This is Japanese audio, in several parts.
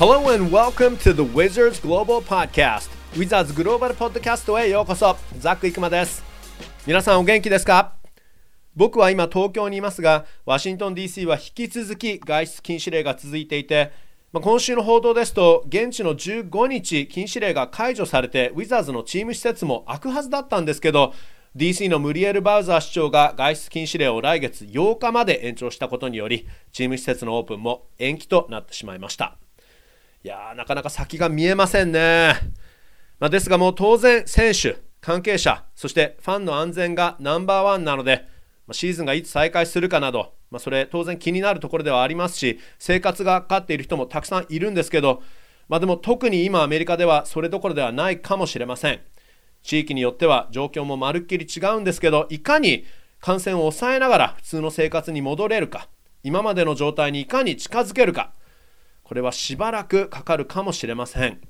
Hello and welcome to the Wizards Global Podcast. Wizards グローバルポッドキャストへようこそザック・イクマです。皆さんお元気ですか？僕は今東京にいますがワシントン DC は引き続き外出禁止令が続いていてま、今週の報道ですと現地の15日禁止令が解除されてウィザーズのチーム施設も開くはずだったんですけど DC のムリエル・バウザー市長が外出禁止令を来月8日まで延長したことによりチーム施設のオープンも延期となってしまいました。いやーなかなか先が見えませんね、まあ、ですがもう当然選手関係者そしてファンの安全がナンバーワンなのでまシーズンがいつ再開するかなど、まあ、それ当然気になるところではありますし生活がかかっている人もたくさんいるんですけど、まあ、でも特に今アメリカではそれどころではないかもしれません。地域によっては状況もまるっきり違うんですけどいかに感染を抑えながら普通の生活に戻れるか今までの状態にいかに近づけるかこれはしばらくかかるかもしれません。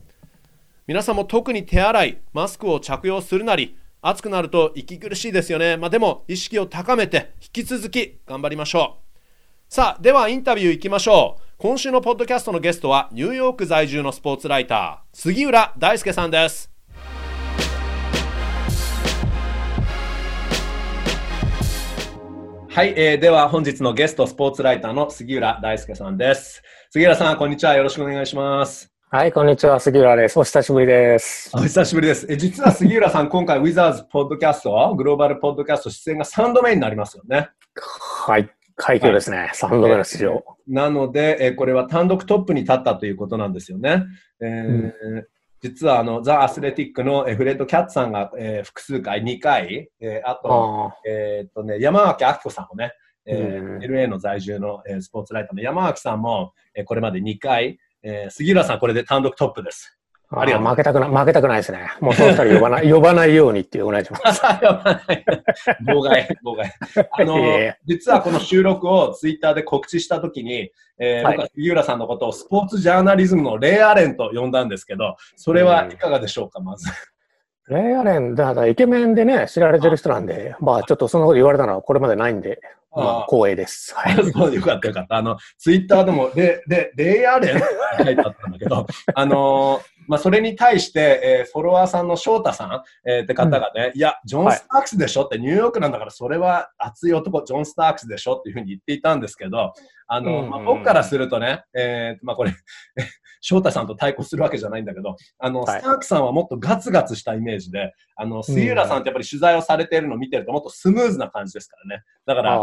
皆さんも特に手洗いマスクを着用するなり暑くなると息苦しいですよね、まあ、でも意識を高めて引き続き頑張りましょう。さあではインタビューいきましょう。今週のポッドキャストのゲストはニューヨーク在住のスポーツライター杉浦大輔さんです。はい、えー、では本日のゲストスポーツライターの杉浦大輔さんです杉浦さんこんにちはよろしくお願いしますはい、こんにちは。杉浦です。お久しぶりです。お久しぶりです。え実は杉浦さん、今回、ウィザーズポッドキャスト、グローバルポッドキャスト出演が3度目になりますよね。はい、快挙ですね。はい、3度目の出場。なので、えこれは単独トップに立ったということなんですよね。えー、うん、実はあのザ・アスレティックのフレッド・キャッツさんが、えー、複数回、2回、えー、あと、えー、っとね、山脇明子さんもね、えー、LA の在住の、えー、スポーツライターの山脇さんも、えー、これまで2回、えー、杉浦さん、これで単独トップです。ありがとう負けたくな、負けたくないですね。もうその二人呼ばない、呼ばないようにってお願いします。呼ばない。妨害、妨害。あの、実はこの収録をツイッターで告知したときに、えー、僕は杉浦さんのことをスポーツジャーナリズムのレイアレンと呼んだんですけど、それはいかがでしょうか、まず。レイアレン、だからイケメンでね、知られてる人なんで、まあちょっとそのこと言われたのはこれまでないんで、まあ、光栄です。はい。そう、よかったよかった。あの、ツイッターでも、で、で、レイアレンって書いてあったんだけど、あのー、まあ、それに対して、えー、フォロワーさんの翔太さん、えー、って方がね、うん、いや、ジョン・スタークスでしょ？って、ニューヨークなんだから、それは熱い男、ジョン・スタークスでしょ？っていうふうに言っていたんですけど、あの、まあ、僕からするとね、えー、まあ、これ 翔太さんと対抗するわけじゃないんだけど、あの、はい、スタークさんはもっとガツガツしたイメージで、あの、杉浦さんってやっぱり取材をされているのを見てるともっとスムーズな感じですからね。だから、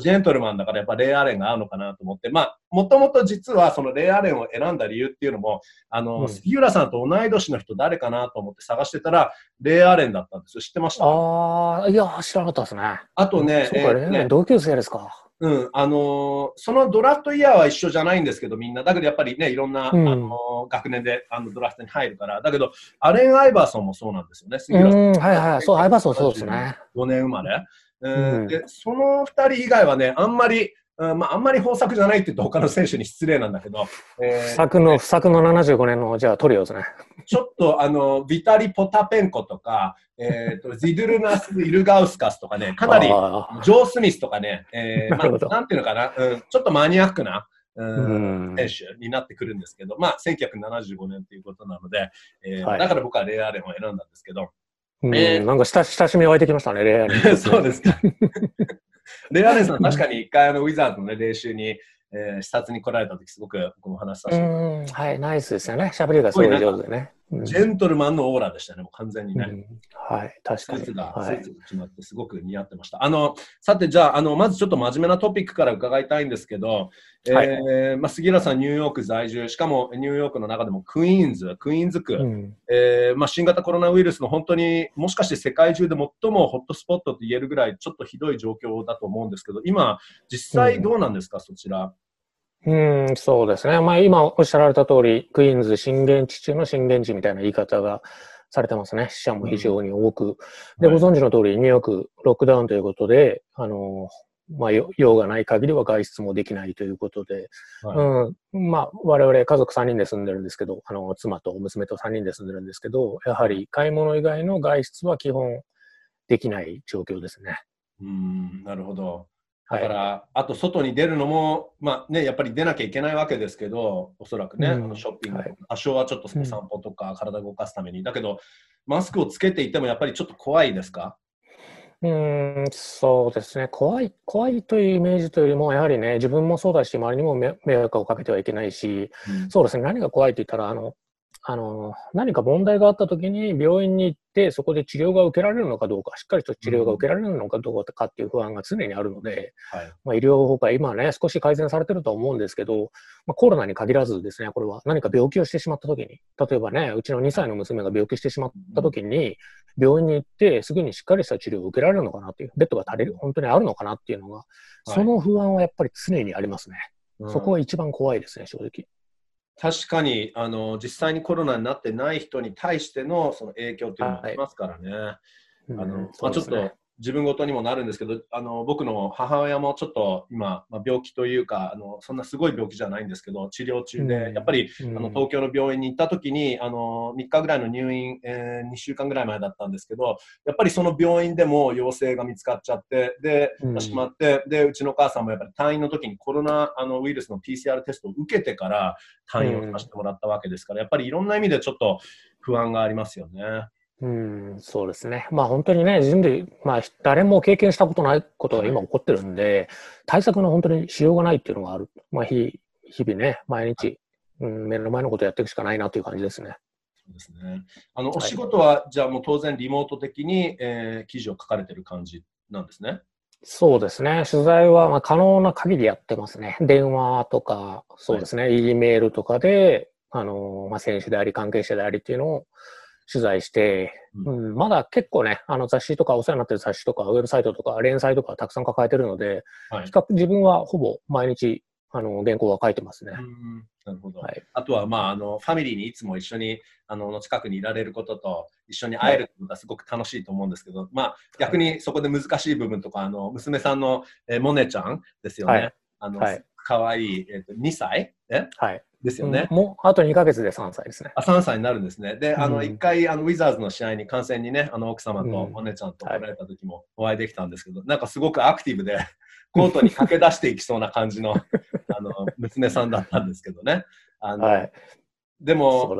ジェントルマンだからやっぱレイアレンが合うのかなと思って、まあ、もともと実はそのレイアレンを選んだ理由っていうのも、あの、うん、杉浦さんと同い年の人誰かなと思って探してたら、レイアレンだったんです。よ。知ってました？ああ、いや、知らなかったですね。あとね、そうか、えー、ね、同級生ですか。うん、あのー、そのドラフトイヤーは一緒じゃないんですけど、みんな。だけどやっぱりね、いろんな、うん、あのー、学年であのドラフトに入るから。だけど、アレン・アイバーソンもそうなんですよね。杉浦さん。はいはい。そう、アイバーソンそうですね。5年生まれ。うん、で、その2人以外はね、あんまり、うんまあ、あんまり豊作じゃないって言うと他の選手に失礼なんだけど、えー、不作の、不作の75年の、じゃあトリオですね。ちょっと、あの、ビタリ・ポタペンコとか、えっ、ー、と、ジドゥルナス・イルガウスカスとかね、かなり、ジョー・スミスとかね、えー、まあ、なんていうのかな、うん、ちょっとマニアックな、うん選手になってくるんですけど、まあ、1975年ということなので、えー、はい、だから僕はレアーレンを選んだんですけど、えー、なんか親親しみ湧いてきましたね、レアーレン。そうですか。レアレンさん、確かに一回あのウィザーズの、ね、練習に、えー、視察に来られた時すごく僕も話させてはい、ナイスですよね。しゃべりがすごい上手でね。ジェントルマンのオーラでしたね、もう完全にね。うん、はい、確かに。スーツが、スーツが決まってすごく似合ってました。あの、さて、じゃあ、あの、まずちょっと真面目なトピックから伺いたいんですけど、はい、えー、まあ、杉浦さん、ニューヨーク在住、しかもニューヨークの中でもクイーンズ、クイーンズ区、うん、えー、まあ、新型コロナウイルスの本当にもしかして世界中で最もホットスポットと言えるぐらいちょっとひどい状況だと思うんですけど、今、実際どうなんですか、うん、そちら？うん、そうですね。まあ今おっしゃられた通り、クイーンズ震源地中の震源地みたいな言い方がされてますね。死者も非常に多く。うん、で、ご存知の通り、ニューヨークロックダウンということで、あの、まあ、用がない限りは外出もできないということで、はい、うん、まあ、我々家族3人で住んでるんですけど、あの、妻と娘と3人で住んでるんですけど、やはり買い物以外の外出は基本できない状況ですね。うん、なるほど。だから、あと外に出るのも、まあね、やっぱり出なきゃいけないわけですけど、おそらくね、うんあのショッピング多少はちょっとお散歩とか体動かすために。だけど、マスクをつけていてもやっぱりちょっと怖いですか？うーん、そうですね。怖い、怖いというイメージというよりも、やはりね、自分もそうだし、周りにも迷迷惑をかけてはいけないし、そうですね。何が怖いって言ったら、あの、あの、何か問題があった時に病院に行って、そこで治療が受けられるのかどうか、しっかりと治療が受けられるのかどうかっていう不安が常にあるので、はい。まあ、医療崩壊、今ね、少し改善されてるとは思うんですけど、まあ、コロナに限らずですね、これは何か病気をしてしまった時に、例えばね、うちの2歳の娘が病気してしまった時に、病院に行って、すぐにしっかりした治療を受けられるのかなっていう、ベッドが足りる、本当にあるのかなっていうのが、その不安はやっぱり常にありますね。うんそこは一番怖いですね、正直。確かにあの実際にコロナになってない人に対してのその影響というのもありますからね。うんあのまあ、ちょっと自分ごとにもなるんですけどあの僕の母親もちょっと今、まあ、病気というかあのそんなすごい病気じゃないんですけど治療中で、うん。やっぱりうん。あの東京の病院に行った時にあの3日ぐらいの入院、え2週間ぐらい前だったんですけどやっぱりその病院でも陽性が見つかっちゃってでうん。しまってでうちのお母さんもやっぱり退院の時にコロナあのウイルスの PCR テストを受けてから退院をさせてもらったわけですから、やっぱりいろんな意味でちょっと不安がありますよね。うん、そうですね。まあ本当にね、人類、まあ誰も経験したことないことが今起こってるんで、対策の本当にしようがないっていうのがある。まあ日日々ね、毎日、うん、目の前のことやっていくしかないなという感じですね。そうですね。あの、お仕事は、じゃあもう当然リモート的に、えー記事を書かれてる感じなんですね？そうですね。取材はまあ可能な限りやってますね。電話とか、そうですね。E メールとかで、あの、まあ選手であり関係者でありっていうのを取材して、ううん、まだ結構ね、あの雑誌とかお世話になってる雑誌とか、ウェブサイトとか、連載とかたくさん抱えてるので、はい比較自分はほぼ毎日、あの、原稿は書いてますね。うんなるほど。はい。あとは、まあ、あの、ファミリーにいつも一緒に、あの、の近くにいられることと、一緒に会えることがすごく楽しいと思うんですけど、まあ、逆にそこで難しい部分とか、あの、娘さんの、えーモネちゃんですよね。はいあの、はいかわいい、えっ、と、2歳？え？はい。ですよね。うんもう、あと2ヶ月で3歳ですね。あ3歳になるんですね。で、あの、うん一回、あの、ウィザーズの試合に観戦にね、あの、奥様とうんお姉ちゃんと来られた時もお会いできたんですけど、なんかすごくアクティブで、コートに駆け出していきそうな感じの、あの、娘さんだったんですけどね。あの、はい。でも。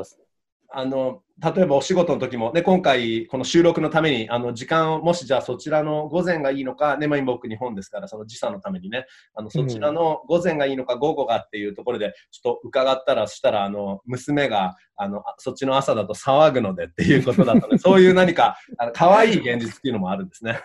あの、例えばお仕事の時も、ね、今回、この収録のために、あの、時間を、もしじゃあそちらの午前がいいのか、ね、まあ今僕日本ですから、その時差のためにね、あの、そちらの午前がいいのか午後がっていうところで、ちょっと伺ったら、そしたら、あの、娘が、あの、あそっちの朝だと騒ぐのでっていうことだったので、そういう何か、あの、可愛い現実っていうのもあるんですね。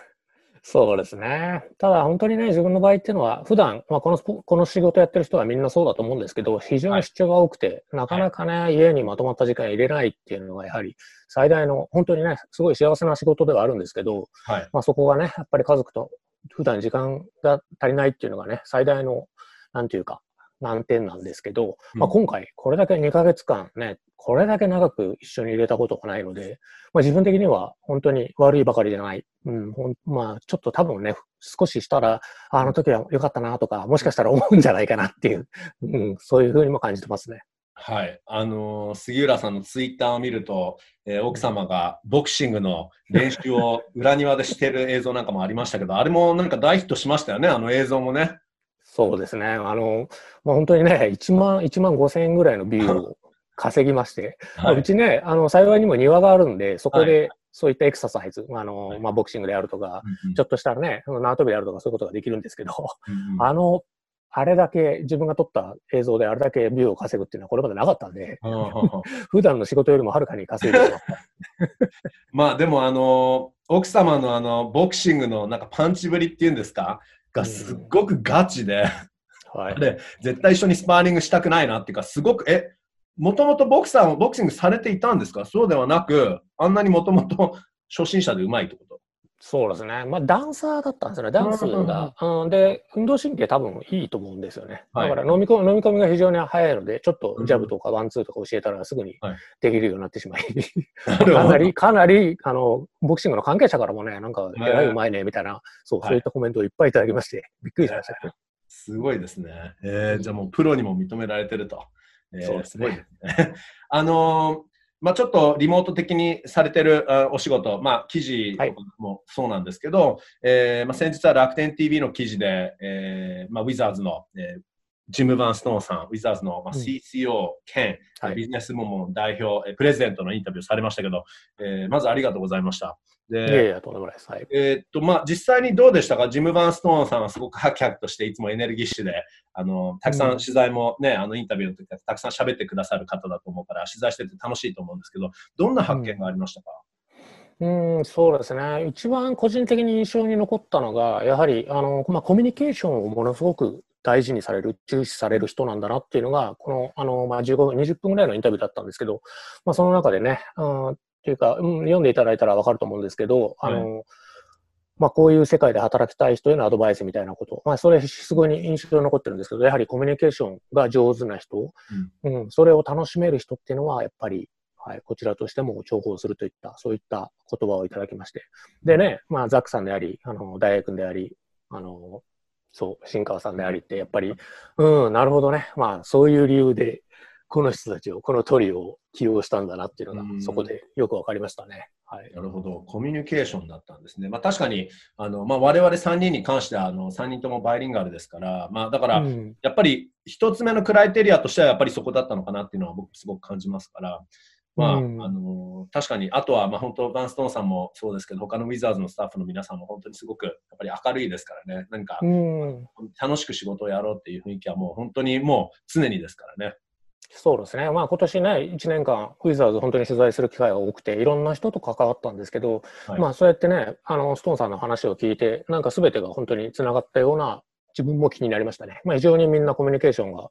そうですね。ただ本当にね、自分の場合っていうのは、普段、まあ、このこの仕事やってる人はみんなそうだと思うんですけど、非常に出張が多くて、なかなかね、家にまとまった時間入れないっていうのがやはり最大の、本当にね、すごい幸せな仕事ではあるんですけど、はい。まあ、そこがね、やっぱり家族と普段時間が足りないっていうのがね、最大の、なんていうか、難点なんですけど、うんまあ、今回、これだけ2ヶ月間ね、これだけ長く一緒に入れたことがないので、まあ、自分的には本当に悪いばかりじゃない。うん、ほんまあ、ちょっと多分ね、少ししたら、ああの時は良かったなとか、もしかしたら思うんじゃないかなっていう、うん、そういうふうにも感じてますね。はい。あのー杉浦さんのツイッターを見ると、えー奥様がボクシングの練習を裏庭でしてる映像なんかもありましたけど、あれもなんか大ヒットしましたよね、あの映像もね。そうですね。あの、まあ、本当にね、1万、1万5千円ぐらいのビューを稼ぎまして、まあうちね、あの、幸いにも庭があるんで、そこでそういったエクササイズ、あの、はい。まあ、ボクシングであるとか、うんちょっとしたらね、縄跳びであるとかそういうことができるんですけど、うんうん。あの、あれだけ自分が撮った映像であれだけビューを稼ぐっていうのはこれまでなかったんで、うんうんうん。普段の仕事よりもはるかに稼いでます。まあでもあの奥様のあのボクシングのなんかパンチぶりっていうんですか？がすっごくガチで、はい。で絶対一緒にスパーリングしたくないなっていうかすごくえもともとボクサーもボクシングされていたんですか？そうではなくあんなにもともと初心者でうまいってこと？そうですね。まあ、ダンサーだったんですよね。ダンスが。うん、で、運動神経多分いいと思うんですよね。はいだから飲み込み、飲み込みが非常に早いので、ちょっとジャブとかワンツーとか教えたらすぐにはいできるようになってしまい、かなり、かなり、あの、ボクシングの関係者からもね、なんか、えはいらいうまいね、みたいな、そう、はいそういったコメントをいっぱいいただきまして、びっくりしましたね。すごいですね。えーじゃあもうプロにも認められてると。えーそうですねごいですね。あのーまあ、ちょっとリモート的にされてるあお仕事、まあ、記事もそうなんですけど、はい、えー、まあ、先日は楽天 TV の記事で、えーまあ、ウィザーズの、えー、ジム・バンストーンさん、ウィザーズの、まあ、CCO 兼、うん、ビジネス部門代表、プレゼントのインタビューされましたけど、えー、まずありがとうございました。で、いやいや、とんでもないです。はい、えー、っと、まあ、実際にどうでしたか？ジム・バンストーンさんはすごくハキハキとしていつもエネルギッシュで、あの、たくさん取材もね、うん、あの、インタビューの時たくさん喋ってくださる方だと思うから、取材してて楽しいと思うんですけど、どんな発見がありましたか、うん、うんそうですね。一番個人的に印象に残ったのが、やはり、あの、まあ、コミュニケーションをものすごく大事にされる、重視される人なんだなっていうのが、この、あの、まあ、15分、20分ぐらいのインタビューだったんですけど、まあ、その中でね、うん、っていうか、うん、読んでいただいたらわかると思うんですけど、あの、まあ、こういう世界で働きたい人へのアドバイスみたいなこと、まあ、それすごい印象に残ってるんですけど、やはりコミュニケーションが上手な人、うん、うん、それを楽しめる人っていうのは、やっぱり、はい、こちらとしても重宝するといった、そういった言葉をいただきまして。でね、まあ、ザックさんであり、あの、大学君であり、あの、そう、新川さんでありって、やっぱり、うん、なるほどね。まあ、そういう理由で、この人たちを、このトリオを起用したんだなっていうのが、そこでよくわかりましたね。はい、なるほど。コミュニケーションだったんですね。まあ確かに、あの、まあ我々3人に関しては、あの、3人ともバイリンガルですから、まあだから、やっぱり一つ目のクライテリアとしてはやっぱりそこだったのかなっていうのは僕すごく感じますから、まあ、うん、あの確かに、あとは、まあ、本当、バンストーンさんもそうですけど、他のウィザーズのスタッフの皆さんも本当にすごく、やっぱり明るいですからね、何か、うん、楽しく仕事をやろうっていう雰囲気はもう本当にもう常にですからね。そうですね。まあ今年ね、1年間、ウィザーズ本当に取材する機会が多くて、いろんな人と関わったんですけど、はい、まあそうやってね、あの、ストーンさんの話を聞いて、なんか全てが本当に繋がったような自分も気になりましたね。まあ非常にみんなコミュニケーションが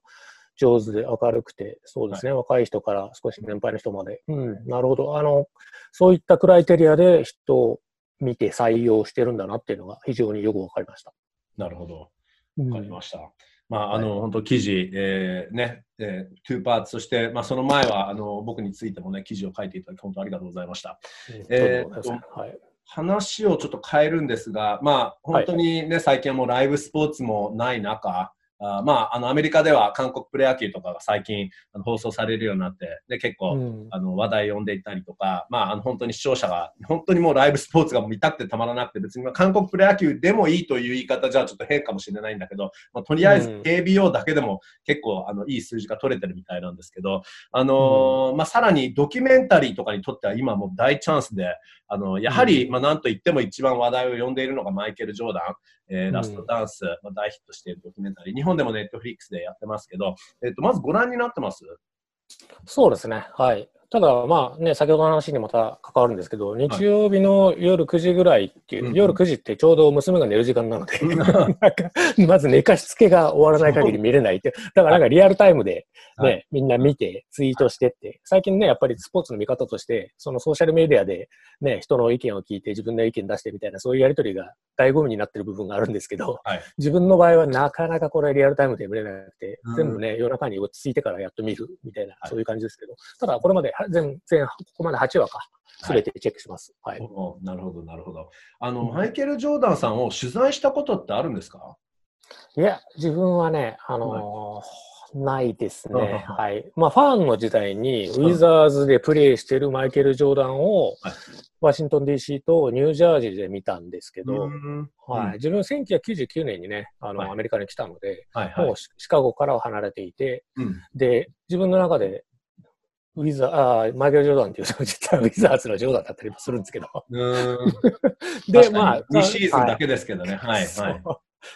上手で明るくて、そうですね、はい、若い人から少し年配の人まで。うん、なるほど。あの、そういったクライテリアで人を見て採用してるんだなっていうのが非常によくわかりました。なるほど。わかりました。うんまあ、あの、はい、本当記事、えー、ね、えー、2パーツ、そして、まあ、その前は、あの、僕についてもね、記事を書いていただき、本当ありがとうございました。えー、と、はい、話をちょっと変えるんですが、まあ、本当にね、はい、最近はもうライブスポーツもない中、あまあ、あのアメリカでは韓国プロ野球とかが最近あの放送されるようになってで結構、うん、あの話題を呼んでいたりとか、まあ、あの本当に視聴者が本当にもうライブスポーツが見たくてたまらなくて別に韓国プロ野球でもいいという言い方じゃちょっと変かもしれないんだけど、まあ、とりあえず KBO だけでも結構あのいい数字が取れてるみたいなんですけど、あのーうん、まあ、さらにドキュメンタリーとかにとっては今もう大チャンスであのやはり、まあ、なんといっても一番話題を呼んでいるのがマイケル・ジョーダン。えー、ラストダンス、まあ、大ヒットしているドキュメンタリー、日本でもネットフリックスでやってますけど、えっ、と、まずご覧になってます？そうですね。はい。ただ、まあね、先ほどの話にまた関わるんですけど、日曜日の夜9時ぐらいっていう、はい、夜9時ってちょうど娘が寝る時間なので、なんか、まず寝かしつけが終わらない限り見れないって、だからなんかリアルタイムでね、はい、みんな見てツイートしてって、最近ね、やっぱりスポーツの見方として、そのソーシャルメディアでね、人の意見を聞いて自分の意見出してみたいな、そういうやりとりが醍醐味になってる部分があるんですけど、はい、自分の場合はなかなかこれリアルタイムで見れなくて、全部ね、夜中に落ち着いてからやっと見るみたいな、そういう感じですけど、ただこれまで全、全、ここまで8話か。すべてチェックします。はい。はい、なるほど、なるほど。あの、うん、マイケル・ジョーダンさんを取材したことってあるんですか？いや、自分はね、あのーはい、ないですね。はい。まあ、ファンの時代に、ウィザーズでプレーしてるマイケル・ジョーダンを、ワシントン DC とニュージャージーで見たんですけど、はい、自分1999年にね、あの、はい、アメリカに来たので、はいはい、もうシカゴからは離れていて、うん、で、自分の中でウィザー、あマイケル・ジョーダンっていう人実はウィザーズのジョーダンだったりもするんですけど。で、まあ。2シーズンだけですけどね。はい。はい、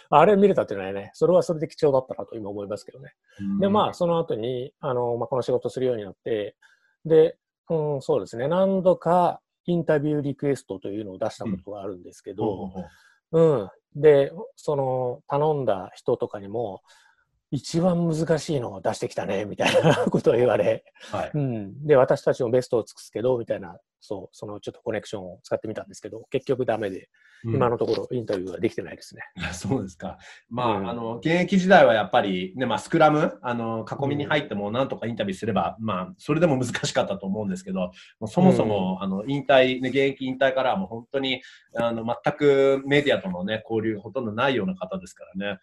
あれ見れたっていうのはね、それはそれで貴重だったなと今思いますけどね。で、まあ、その後に、あの、まあ、この仕事するようになって、で、うん、そうですね、何度かインタビューリクエストというのを出したことがあるんですけど、うん、うん、で、その、頼んだ人とかにも、一番難しいのを出してきたね、みたいなことを言われ、はい、うん。で、私たちもベストを尽くすけど、みたいな、そう、そのちょっとコネクションを使ってみたんですけど、結局ダメで、うん、今のところインタビューはできてないですね。そうですか。まあ、うん、あの、現役時代はやっぱり、ね、まあ、スクラム、あの、囲みに入ってもなんとかインタビューすれば、まあ、それでも難しかったと思うんですけど、そもそも、あの、引退、ね、現役引退からはもう本当に、あの、全くメディアとのね、交流がほとんどないような方ですからね。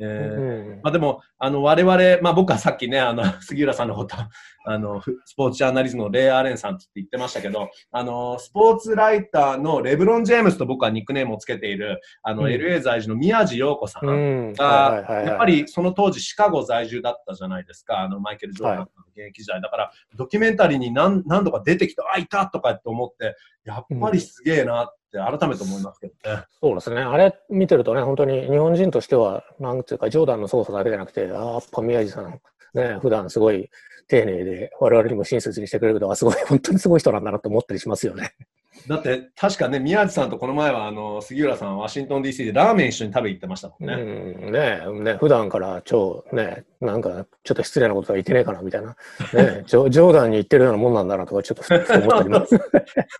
えーまあ、でも、あの、我々、まあ僕はさっきね、あの、杉浦さんのこと、あの、スポーツジャーナリズムのレイ・アーレンさんって言ってましたけど、あの、スポーツライターのレブロン・ジェームスと僕はニックネームをつけている、あの、うん、LA 在住の宮地陽子さんが、やっぱりその当時シカゴ在住だったじゃないですか、あの、マイケル・ジョーダンの現役時代。だから、ドキュメンタリーに何何度か出てきた、あ、いたとかって思って、やっぱりすげえなって、って改めて思いますけどね。そうですね。あれ見てるとね、本当に日本人としては、なんていうか、ジョーダンの操作だけじゃなくて、あやっぱ宮治さん、ね、普段すごい丁寧で、我々にも親切にしてくれるけど、すごい、本当にすごい人なんだなと思ったりしますよね。だって、確かね、宮地さんとこの前は、あの、杉浦さん、ワシントン DC でラーメン一緒に食べ行ってましたもんね。うん、ねね、普段から超、ね、なんか、ちょっと失礼なことは言ってねえかな、みたいな。ね、冗談に言ってるようなもんなんだなとか、ちょっと思ったります。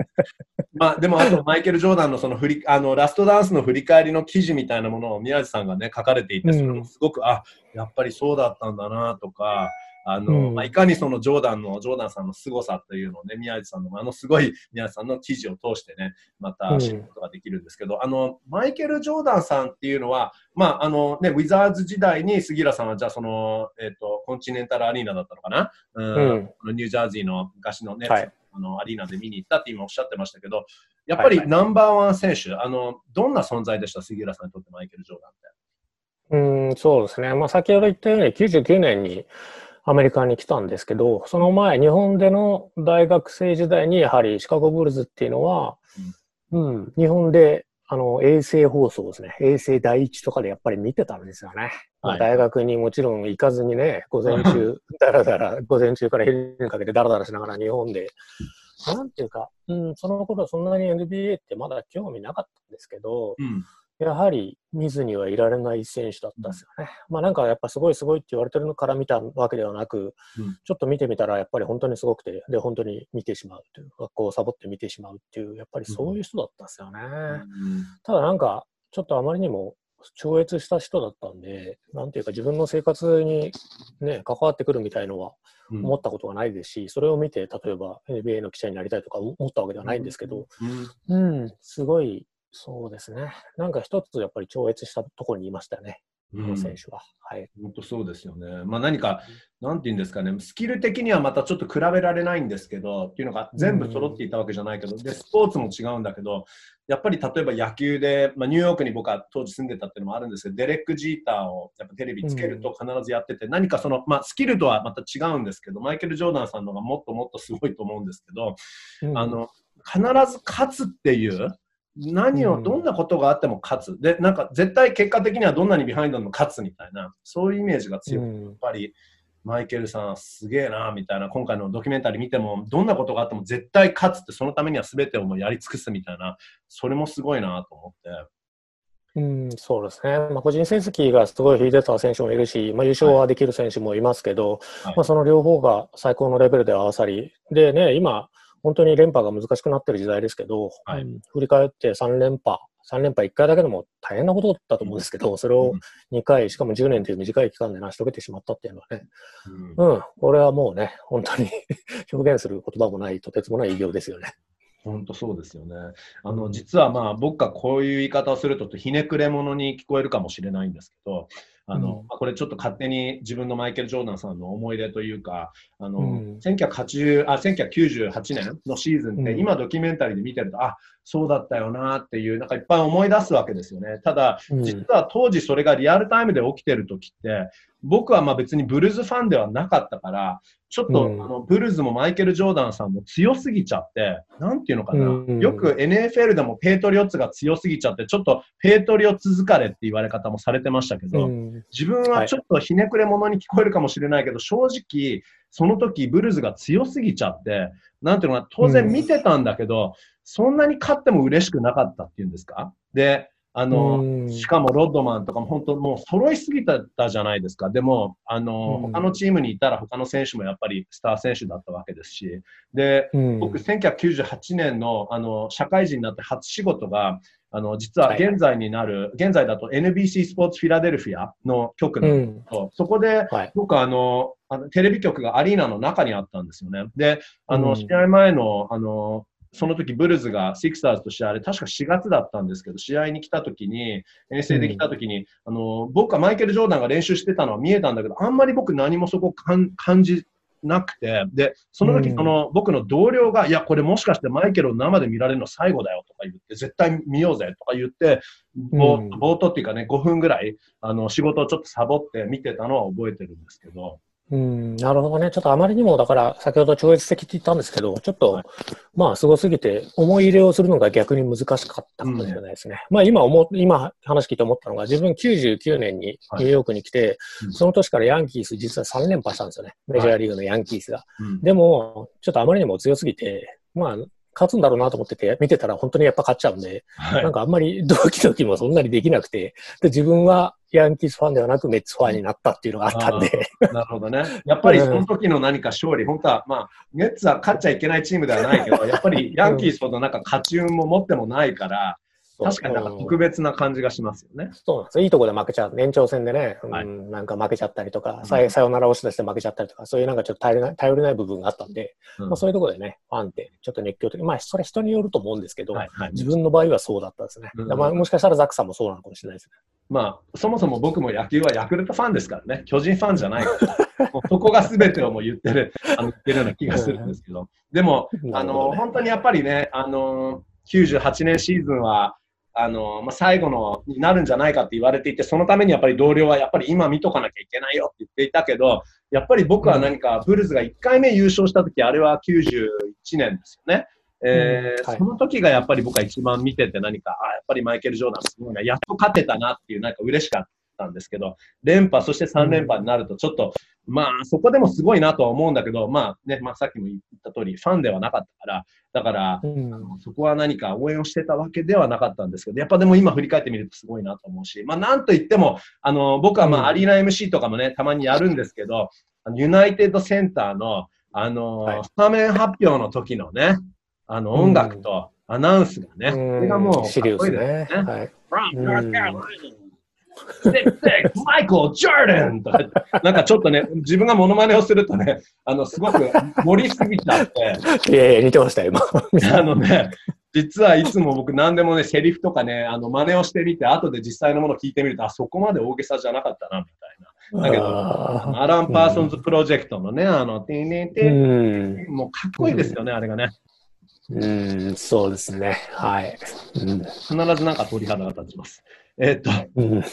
まあ、でも、あと、マイケル・ジョーダンのその振り、あの、ラストダンスの振り返りの記事みたいなものを宮地さんがね、書かれていて、それもすごく、うん、あ、やっぱりそうだったんだな、とか、あの、うん、まあ、いかにそのジョーダンの、ジョーダンさんの凄さというのをね、宮内さんの、あのすごい宮内さんの記事を通してね、また知ることができるんですけど、うん、あの、マイケル・ジョーダンさんっていうのは、まあ、あのね、ウィザーズ時代に杉浦さんは、じゃあその、えっ、ー、と、コンチネンタルアリーナだったのかな、うん、うん、ニュージャージーの昔のね、はい、あのアリーナで見に行ったって今おっしゃってましたけど、やっぱりナンバーワン選手、はいはい、あの、どんな存在でした、杉浦さんにとってマイケル・ジョーダンって。うん、そうですね。まあ、先ほど言ったように、99年に、アメリカに来たんですけど、その前、日本での大学生時代に、やはりシカゴブルズっていうのは、うん、うん、日本で、あの、衛星放送ですね。衛星第一とかでやっぱり見てたんですよね。はい、大学にもちろん行かずにね、午前中、だらだら、午前中から昼にかけてだらだらしながら日本で、なんていうか、うん、その頃そんなに NBA ってまだ興味なかったんですけど、うんやはり見ずにはいられない選手だったんですよね。まあなんかやっぱすごいすごいって言われてるのから見たわけではなく、うん、ちょっと見てみたらやっぱり本当にすごくて、で、本当に見てしまうという、学校をサボって見てしまうっていう、やっぱりそういう人だったんですよね。うん、ただなん。か、ちょっとあまりにも超越した人だったん。で、なん。ていうか自分の生活にね、関わってくるみたいのは思ったことがないですし、うん、それを見て、例えば NBA の記者になりたいとか思ったわけではないん。ですけど、うん、うん、すごいそうですね。なんか一つやっぱり超越したところにいましたよね。この選手は。はい。本当そうですよね。まあ何か、なんて言うんですかね、スキル的にはまたちょっと比べられないんですけど、っていうのが全部揃っていたわけじゃないけど、で、スポーツも違うんだけど、やっぱり例えば野球で、まあ、ニューヨークに僕は当時住んでたっていうのもあるんですけど、デレック・ジーターをやっぱテレビつけると必ずやってて、何かその、まあ、スキルとはまた違うんですけど、マイケル・ジョーダンさんのがもっともっとすごいと思うんですけど、あの、必ず勝つっていう、何を、どんなことがあっても勝つ。で、なんか絶対結果的にはどんなにビハインドでも勝つみたいな、そういうイメージが強くて、やっぱり、マイケルさんすげえな、みたいな、今回のドキュメンタリー見ても、どんなことがあっても絶対勝つって、そのためには全てをもうやり尽くすみたいな、それもすごいなと思って。うん、そうですね。まあ、個人成績がすごい秀でた選手もいるし、まあ、優勝はできる選手もいますけど、はい、まあ、その両方が最高のレベルで合わさり、でね、今、本当に連覇が難しくなってる時代ですけど、はい、振り返って3連覇、3連覇1回だけでも大変なことだったと思うんですけど、それを2回、しかも10年という短い期間で成し遂げてしまったっていうのはね、うん、うん、これはもうね、本当に 表現する言葉もない、とてつもない偉業ですよね。本当そうですよね。あの、実はまあ僕がこういう言い方をするとひねくれ者に聞こえるかもしれないんですけど、あの、うん、これちょっと勝手に自分のマイケル・ジョーダンさんの思い出というか、あの、うん、1980あ1998年のシーズンって、今ドキュメンタリーで見てると、あ、そうだったよなっていう、なんかいっぱい思い出すわけですよね。ただ、実は当時それがリアルタイムで起きてる時って、僕はまあ別にブルーズファンではなかったから、ちょっと、うん、あのブルーズもマイケル・ジョーダンさんも強すぎちゃって、なんていうのかな、うん、よく NFL でもペイトリオッツが強すぎちゃって、ちょっとペイトリオッツ疲れって言われ方もされてましたけど、うん、自分はちょっとひねくれ者に聞こえるかもしれないけど、正直、その時ブルーズが強すぎちゃって、なんていうのかな、当然見てたんだけど、そんなに勝っても嬉しくなかったっていうんですか？で、あの、しかもロッドマンとかも本当もう揃いすぎたじゃないですか。でも、あの、他のチームにいたら他の選手もやっぱりスター選手だったわけですし、で、僕1998年のあの、社会人になって初仕事が、あの、実は現在になる、はい、現在だと NBC スポーツフィラデルフィアの局なんと、うん、そこで、僕あの、あのテレビ局がアリーナの中にあったんですよね。で、あの、試合前の、あの、その時ブルズがシクサーズと試合で、確か4月だったんですけど、試合に来た時に、遠征で来た時に、あの、僕はマイケル・ジョーダンが練習してたのは見えたんだけど、あんまり僕何もそこ感じなくて、で、その時その僕の同僚が、いや、これもしかしてマイケルを生で見られるの最後だよとか言って、絶対見ようぜとか言って、冒頭っていうかね、5分ぐらい、あの、仕事をちょっとサボって見てたのは覚えてるんですけど、うん、なるほどね。ちょっとあまりにも、だから、先ほど超越的って言ったんですけど、ちょっと、はい、まあ、すごすぎて、思い入れをするのが逆に難しかったかもしれないですね。うん、まあ、今思、今話聞いて思ったのが、自分99年にニューヨークに来て、はいその年からヤンキース実は3連覇したんですよね。メジャーリーグのヤンキースが。はい、でも、ちょっとあまりにも強すぎて、まあ、勝つんだろうなと思ってて、見てたら本当にやっぱ勝っちゃうんで、はい、なんかあんまりドキドキもそんなにできなくて、で自分はヤンキースファンではなくメッツファンになったっていうのがあったんで。なるほどね。やっぱりその時の何か勝利、本当は、まあ、メッツは勝っちゃいけないチームではないけど、やっぱりヤンキースほどなんか勝ち運も持ってもないから、確かになんか特別な感じがしますよね。そうなんです。いいとこで負けちゃう。延長戦でね、はい、うん、なんか負けちゃったりとか、さよなら押し出して負けちゃったりとか、そういうなんかちょっと頼りない頼りない部分があったんで、うん、まあ、そういうところでね、ファンってちょっと熱狂的。まあ、それ人によると思うんですけど、はい。はい、自分の場合はそうだったんですね。うん、まあ、もしかしたらザックさんもそうなのかもしれないですね。まあ、そもそも僕も野球はヤクルトファンですからね、巨人ファンじゃないから、そこが全てをもう言ってる、あの言ってるような気がするんですけど、でも、あの、本当にやっぱりね、あの、98年シーズンは、あの、まあ、最後のになるんじゃないかって言われていて、そのためにやっぱり同僚はやっぱり今見とかなきゃいけないよって言っていたけど、やっぱり僕は何かブルズが1回目優勝した時、あれは91年ですよね。えー、はい、その時がやっぱり僕は一番見てて何か、あやっぱりマイケル・ジョーダンすごいな、やっと勝てたなっていう、なんか嬉しかったんですけど、連覇、そして3連覇になると、ちょっと、まあ、そこでもすごいなとは思うんだけど、まあね、まあ、さっきも言った通り、ファンではなかったから、だから、うん、あのそこは何か応援をしてたわけではなかったんですけど、やっぱでも今振り返ってみるとすごいなと思うし、まあ、なんといっても、あの、僕はまあ、アリーナ MC とかもね、たまにやるんですけど、ユナイテッドセンターの、あの、はい、スタメン発表の時のね、あの、音楽とアナウンスがね、うん、それがもう、かっこいいですね。はい。マイクル・ジョーダンとか、なんかちょっとね、自分がモノマネをするとね、あの、すごく盛りすぎちゃって。いやいや、似てましたよ、今。あのね、実はいつも僕何でもね、セリフとかね、あの、真似をしてみて、後で実際のものを聞いてみると、あ、そこまで大げさじゃなかったな、みたいな。だけど、アラン・パーソンズプロジェクトのね、あの、ティーンティーもうかっこいいですよね、あれがね。うん、そうですね。はい。うん、必ずなんか鳥肌が立ちます。えー、っと、うん、ち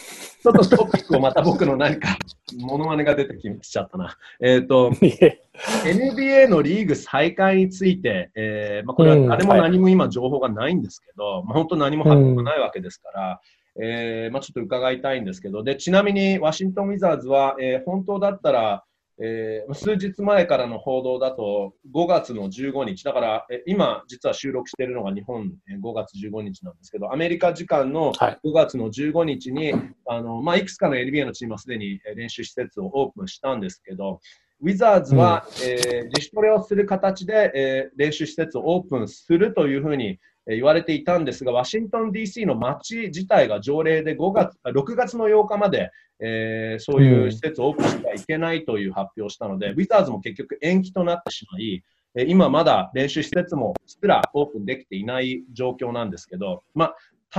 ょっとトピックをまた僕の何か、モノマネが出てきちゃったな。えー、っと、NBA のリーグ再開について、えーまあ、これは誰も何も今情報がないんですけど、うんはい、まあ、本当何も発表がないわけですから、うん、えー、まあ、ちょっと伺いたいんですけど、でちなみにワシントン・ウィザーズは、えー、本当だったら、えー、数日前からの報道だと5月の15日、だから、え今、実は収録しているのが日本、え5月15日なんですけど、アメリカ時間の5月の15日に、はいあのまあ、いくつかの NBA のチームはすでに練習施設をオープンしたんですけど、ウィザーズは、うん、えー、自主トレをする形で、えー、練習施設をオープンするというふうに、言われていたんですが、ワシントン DC の街自体が条例で5月6月の8日まで、えー、そういう施設をオープンしてはいけないという発表をしたので、ウィザーズも結局延期となってしまい、今まだ練習施設もすらオープンできていない状況なんですけど、ま、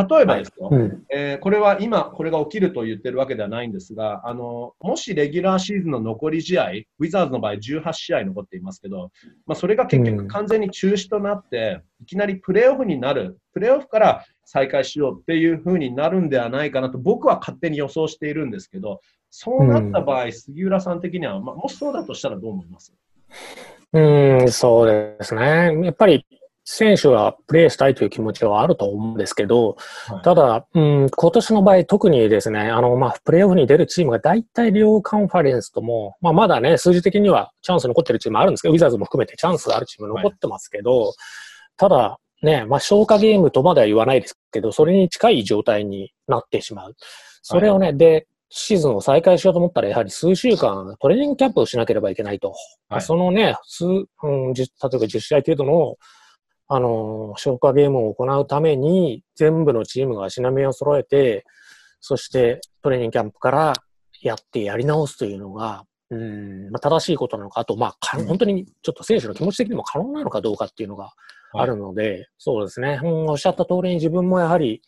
例えばですよ、はい。うん、えー、これは今、これが起きると言ってるわけではないんですが、あのもしレギュラーシーズンの残り試合、ウィザーズの場合18試合残っていますけど、まあ、それが結局完全に中止となって、うん、いきなりプレーオフになる、プレーオフから再開しようっていうふうになるんではないかなと僕は勝手に予想しているんですけど、そうなった場合、うん、杉浦さん的には、まあ、もしそうだとしたらどう思います？うん、そうですね。やっぱり選手はプレーしたいという気持ちはあると思うんですけど、はい、ただ、うん、今年の場合特にですね、あの、まあ、プレーオフに出るチームが大体両カンファレンスとも、まあ、まだね、数字的にはチャンス残ってるチームあるんですけど、ウィザーズも含めてチャンスあるチーム残ってますけど、はい、ただ、ね、まあ、消化ゲームとまでは言わないですけど、それに近い状態になってしまう。それをね、はい、で、シーズンを再開しようと思ったら、やはり数週間トレーニングキャンプをしなければいけないと。はい、そのね、数、うん、例えば10試合程度のあの、消化ゲームを行うために、全部のチームが足並みを揃えて、そしてトレーニングキャンプからやってやり直すというのが、うん、まあ、正しいことなのか、あと、まあ、本当にちょっと選手の気持ち的にも可能なのかどうかっていうのがあるので、そうですね、うん、おっしゃった通りに自分もやはり、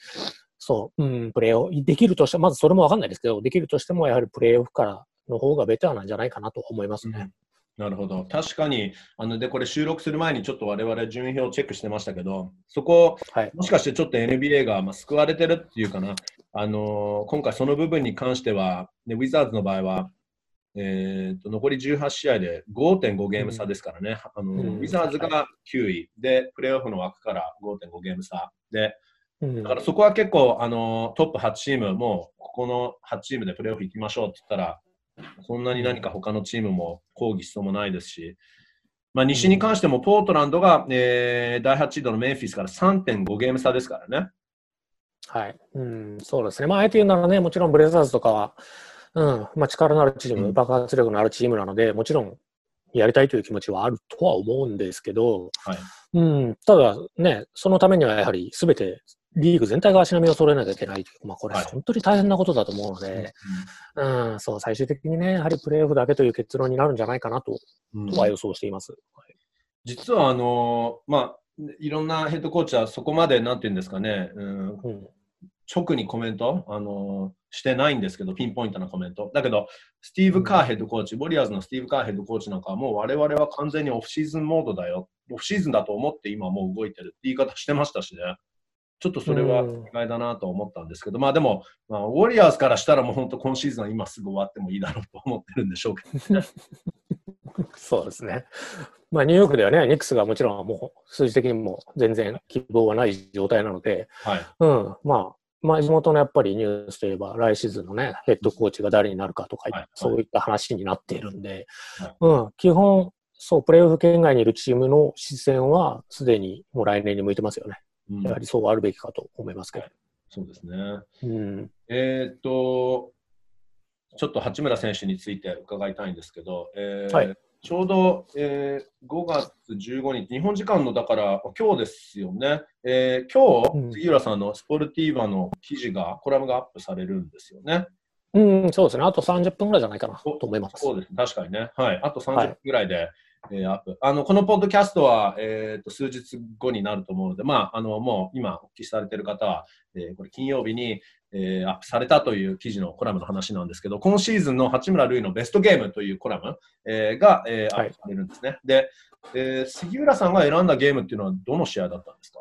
そう、うん、プレーオフ、できるとして、まずそれもわかんないですけど、できるとしてもやはりプレーオフからの方がベターなんじゃないかなと思いますね。なるほど。確かに、あのでこれ収録する前にちょっと我々順位表をチェックしてましたけど、そこ、はい、もしかしてちょっと NBA が、まあ、救われてるっていうかな、あのー、今回その部分に関しては、ね、ウィザーズの場合は、えーと、残り18試合で5.5ゲーム差ですからね、うん、あの、うん、ウィザーズが9位。で、プレーオフの枠から5.5ゲーム差。で、だからそこは結構あのトップ8チーム、もうここの8チームでプレーオフ行きましょうって言ったら、そんなに何か他のチームも抗議しそうもないですし、まあ、西に関してもポートランドが、えー、第8シードのメンフィスから3.5ゲーム差ですからね。はい、うん、そうですね。まあ、あえて言うならね、もちろんブレザーズとかは、うん。まあ、力のあるチーム、爆発力のあるチームなので、もちろんやりたいという気持ちはあるとは思うんですけど、はい。うん、ただね、そのためにはやはりすべてリーグ全体が足並みを揃えなきゃいけない。という、まあ、これ、本当に大変なことだと思うので、はい、うん、そう、最終的にね、やはりプレーオフだけという結論になるんじゃないかなと,、とは予想しています。はい、実は、あのまあ、いろんなヘッドコーチはそこまで、なんていうんですかね、うん、うん、直にコメント、あのしてないんですけど、ピンポイントなコメント。だけど、スティーブ・カーヘッドコーチ、ウォリアーズのスティーブ・カーヘッドコーチなんかは、もう我々は完全にオフシーズンモードだよ。オフシーズンだと思って今もう動いてるって言い方してましたしね。ちょっとそれは意外だなと思ったんですけど、まあでも、まあ、ウォリアーズからしたらもう本当今シーズンは今すぐ終わってもいいだろうと思ってるんでしょうけど、ね、そうですね。まあニューヨークではね、ニックスがもちろんもう数字的にも全然希望はない状態なので、はい、うん、まあ、まあ地元のやっぱりニュースといえば来シーズンのね、ヘッドコーチが誰になるかとか、はい、そういった話になっているんで、はい、うん、基本、そう、プレーオフ圏外にいるチームの視線はすでにもう来年に向いてますよね。やはりそうあるべきかと思いますけど。そうですね。うん、えー、っと、ちょっと八村選手について伺いたいんですけど、えー、はい、ちょうど、えー、5月15日、日本時間のだから今日ですよね、えー、今日、杉浦さんのスポルティーバの記事が、コラムがアップされるんですよね。うん、そうですね。あと30分ぐらいじゃないかなと思います。そうです、確かにね。はい。あと30分ぐらいで、はいえー、アップ。あの、このポッドキャストは、えっ、ー、と、数日後になると思うので、まあ、あの、もう今お聞きされている方は、えー、これ金曜日に、えー、アップされたという記事のコラムの話なんですけど、今シーズンの八村塁のベストゲームというコラム、えー、が、えー、アップされるんですね。はい、で、えー、杉浦さんが選んだゲームっていうのはどの試合だったんですか？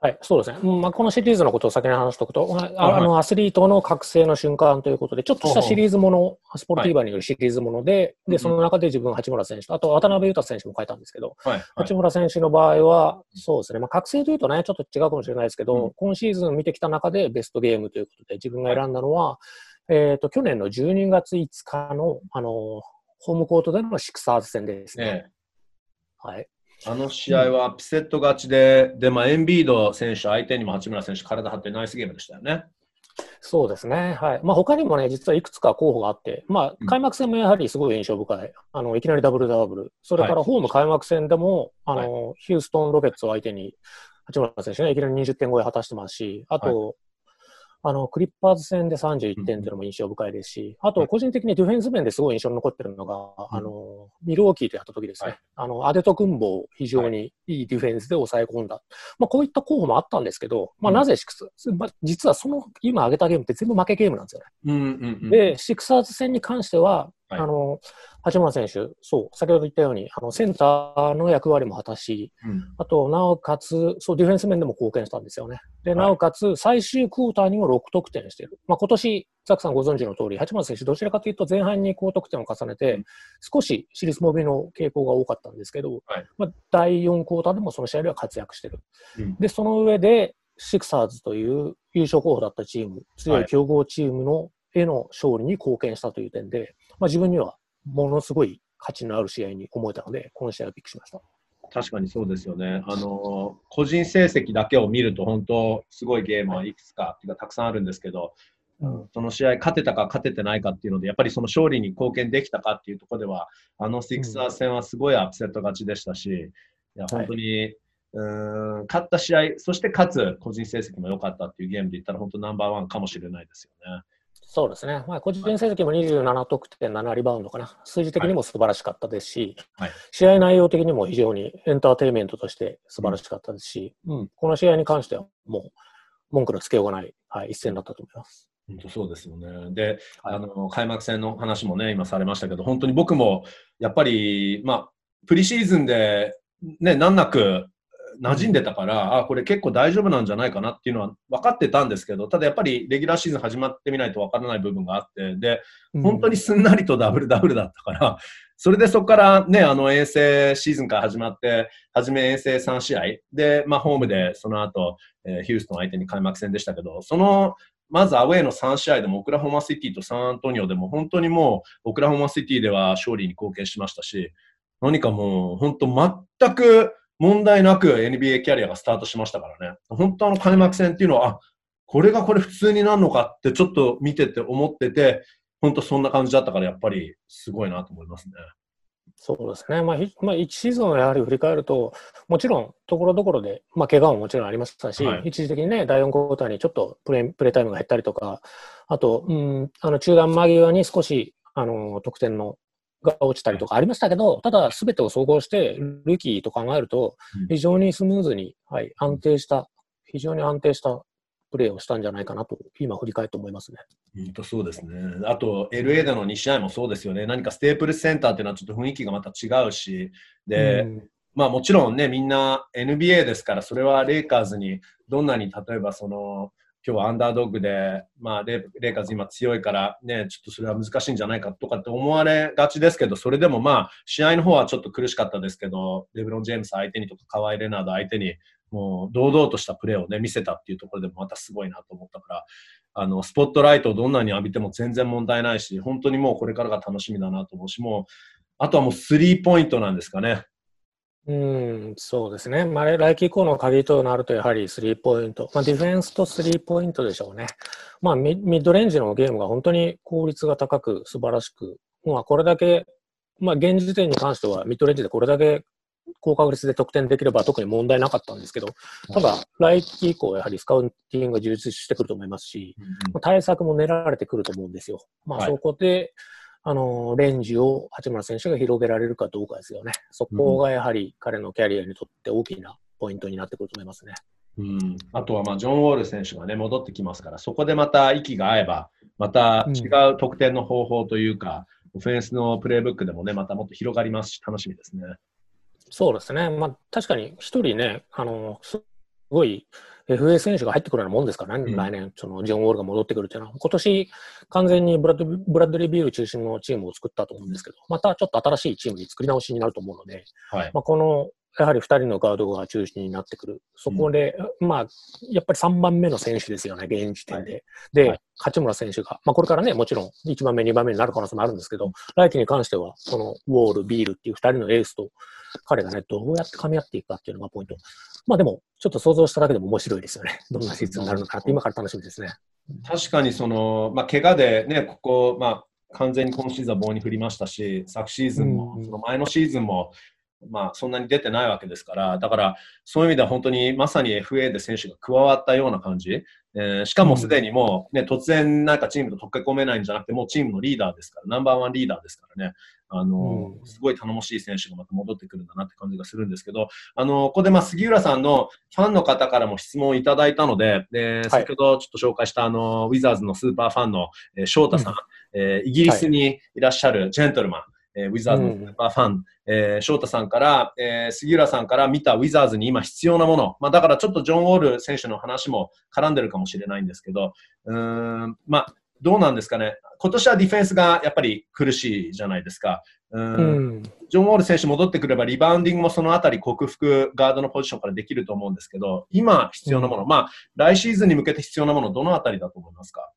はい、そうですね。まあ、このシリーズのことを先に話しておくと、ああの、アスリートの覚醒の瞬間ということで、ちょっとしたシリーズもの、スポルティーバによるシリーズもので、で、その中で自分、八村選手と、あと渡辺裕太選手も書いたんですけど、はい、八村選手の場合は、そうですね。まあ、覚醒というとね、ちょっと違うかもしれないですけど、うん、今シーズン見てきた中でベストゲームということで、自分が選んだのは、えっ、と、去年の12月5日の、あの、ホームコートでのシクサーズ戦ですね。はい。あの試合はアップセット勝ちで、で、まあ、エンビード選手、相手にも八村選手、体張ってナイスゲームでしたよね。そうですね。はい。まあ、他にもね、実はいくつか候補があって、まあ、開幕戦もやはりすごい印象深い。あの、いきなりダブルダブル。それからホーム開幕戦でも、はい、あの、ヒューストン・ロケッツを相手に、八村選手がいきなり20点超え果たしてますし、あと、あの、クリッパーズ戦で31点っていうのも印象深いですし、あと、個人的にディフェンス面ですごい印象に残ってるのが、あの、ミルウォーキーとやった時ですね。あの、アデト君房非常にいいディフェンスで抑え込んだ。まあ、こういった候補もあったんですけど、まあ、なぜシクス、まあ、実はその、今挙げたゲームって全部負けゲームなんですよね。で、シクサーズ戦に関しては、はい、あの、八村選手、そう、先ほど言ったように、あの、センターの役割も果たし、うん、あと、なおかつ、そう、ディフェンス面でも貢献したんですよね。で、なおかつ、最終クォーターにも6得点している。まあ、今年、ザックさんご存知の通り、八村選手、どちらかというと前半に高得点を重ねて、うん、少しシリーズモビの傾向が多かったんですけど、はい、まあ、第4クォーターでもその試合では活躍している。うん、で、その上で、シクサーズという優勝候補だったチーム、強い強豪チームのへの勝利に貢献したという点で、まあ、自分にはものすごい価値のある試合に思えたので、この試合はびっくりしました。確かにそうですよね。あの個人成績だけを見ると本当すごいゲームはいくつか、っていうかたくさんあるんですけど、うん、その試合勝てたか勝ててないかっていうのでやっぱりその勝利に貢献できたかっていうところではあのシクサー戦はすごいアップセット勝ちでしたし、いや本当に、はい、うん勝った試合そしてかつ個人成績も良かったっていうゲームで言ったら本当ナンバーワンかもしれないですよね。そうですね、まあ、個人成績も27得点、7リバウンドかな、数字的にも素晴らしかったですし、はい、試合内容的にも非常にエンターテインメントとして素晴らしかったですし、うん、この試合に関してはもう文句のつけようがない、はい、一戦だったと思います。本当そうですよね。で、あの開幕戦の話もね、今されましたけど、本当に僕もやっぱり、まあ、プリシーズンで、ね、難なく馴染んでたから、あ、これ結構大丈夫なんじゃないかなっていうのは分かってたんですけど、ただやっぱりレギュラーシーズン始まってみないと分からない部分があって、で、本当にすんなりとダブルダブルだったから、それでそこからね、あの遠征シーズンから始まって、初め遠征3試合で、まあホームでその後、えー、ヒューストン相手に開幕戦でしたけど、そのまずアウェーの3試合でも、オクラホマシティとサンアントニオでも、本当にもう、オクラホマシティでは勝利に貢献しましたし、何かもう、本当全く問題なく NBA キャリアがスタートしましたからね。本当あの開幕戦っていうのは、あ、これがこれ普通になるのかってちょっと見てて思ってて、本当そんな感じだったから、やっぱりすごいなと思いますね。そうですね、まあ、まあ、1シーズンをやはり振り返ると、もちろん、ところどころで、まあ、怪我ももちろんありましたし、はい、一時的にね、第4クォーターにちょっとプレプレータイムが減ったりとか、あと、うん、あの中断間際に少しあの得点のが落ちたりとかありましたけど、ただ、すべてを総合して、ルーキーと考えると、非常にスムーズに、はい、安定した、非常に安定したプレーをしたんじゃないかなと、今振り返って思いますね。本当そうですね。あと、LA での2試合もそうですよね。何かステープルセンターっていうのはちょっと雰囲気がまた違うし、で、うん、まあもちろんね、みんな NBA ですから、それはレイカーズにどんなに例えばその、今日はアンダードッグで、まあレ、レイカーズ今強いから、ね、ちょっとそれは難しいんじゃないかとかって思われがちですけど、それでもまあ、試合の方はちょっと苦しかったですけど、レブロン・ジェームス相手にとか、カワイ・レナード相手に、もう堂々としたプレーをね、見せたっていうところでもまたすごいなと思ったから、あの、スポットライトをどんなに浴びても全然問題ないし、本当にもうこれからが楽しみだなと思うし、もう、あとはもうスリーポイントなんですかね。うん、そうですね。まあ、来季以降の鍵となると、やはりスリーポイント。まあ、ディフェンスとスリーポイントでしょうね。まあミ、ミッドレンジのゲームが本当に効率が高く、素晴らしく、まあ、これだけ、まあ、現時点に関しては、ミッドレンジでこれだけ高確率で得点できれば特に問題なかったんですけど、ただ、来季以降、やはりスカウティングが充実してくると思いますし、うん、対策も練られてくると思うんですよ。まあ、そこで、はい、あの、レンジを八村選手が広げられるかどうかですよね。そこがやはり彼のキャリアにとって大きなポイントになってくると思いますね。うん、あとはまあジョン・ウォール選手が、ね、戻ってきますから、そこでまた息が合えば、また違う得点の方法というか、うん、オフェンスのプレーブックでもね、またもっと広がりますし、楽しみですね。そうですね。まあ、確かに一人ね、あの、すごい FA 選手が入ってくるようなもんですからね、うん、来年、そのジョン・ウォールが戻ってくるっていうのは、今年完全にブラッドブラッドリー・ビール中心のチームを作ったと思うんですけど、またちょっと新しいチームに作り直しになると思うので、はい、まあ、このやはり2人のガードが中心になってくる。そこで、うん、まあ、やっぱり3番目の選手ですよね、現時点で。はい、で、はい、勝村選手が、まあ、これからね、もちろん1番目、2番目になる可能性もあるんですけど、来季に関しては、このウォール、ビールっていう2人のエースと、彼がね、どうやって噛み合っていくかっていうのがポイント。まあでも、ちょっと想像しただけでも面白いですよね。どんなシーズンになるのかって、今から楽しみですね。確かにその、まあ、怪我でね、ここ、まあ、完全に今シーズンは棒に振りましたし、昨シーズンも、その前のシーズンも、まあ、そんなに出てないわけですから、だからそういう意味では本当にまさに FA で選手が加わったような感じ、えー、しかもすでにもう、ね、突然なんかチームと溶け込めないんじゃなくて、もうチームのリーダーですから、ナンバーワンリーダーですからね、あの、うん、すごい頼もしい選手がまた戻ってくるんだなって感じがするんですけど、あの、ここでまあ杉浦さんのファンの方からも質問をいただいたので、で先ほどちょっと紹介したあの、ウィザーズのスーパーファンの、えー、翔太さん、うん、えー、イギリスにいらっしゃるジェントルマン、えー、ウィザーズのスーパーファン、うん、えー、翔太さんから、えー、杉浦さんから見たウィザーズに今必要なもの、まあ、だからちょっとジョン・ウォール選手の話も絡んでるかもしれないんですけど、うんまあ、どうなんですかね、今年はディフェンスがやっぱり苦しいじゃないですか。うん、うん、ジョン・ウォール選手戻ってくれば、リバウンディングもそのあたり克服、ガードのポジションからできると思うんですけど、今必要なもの、うん、まあ、来シーズンに向けて必要なもの、どのあたりだと思いますか？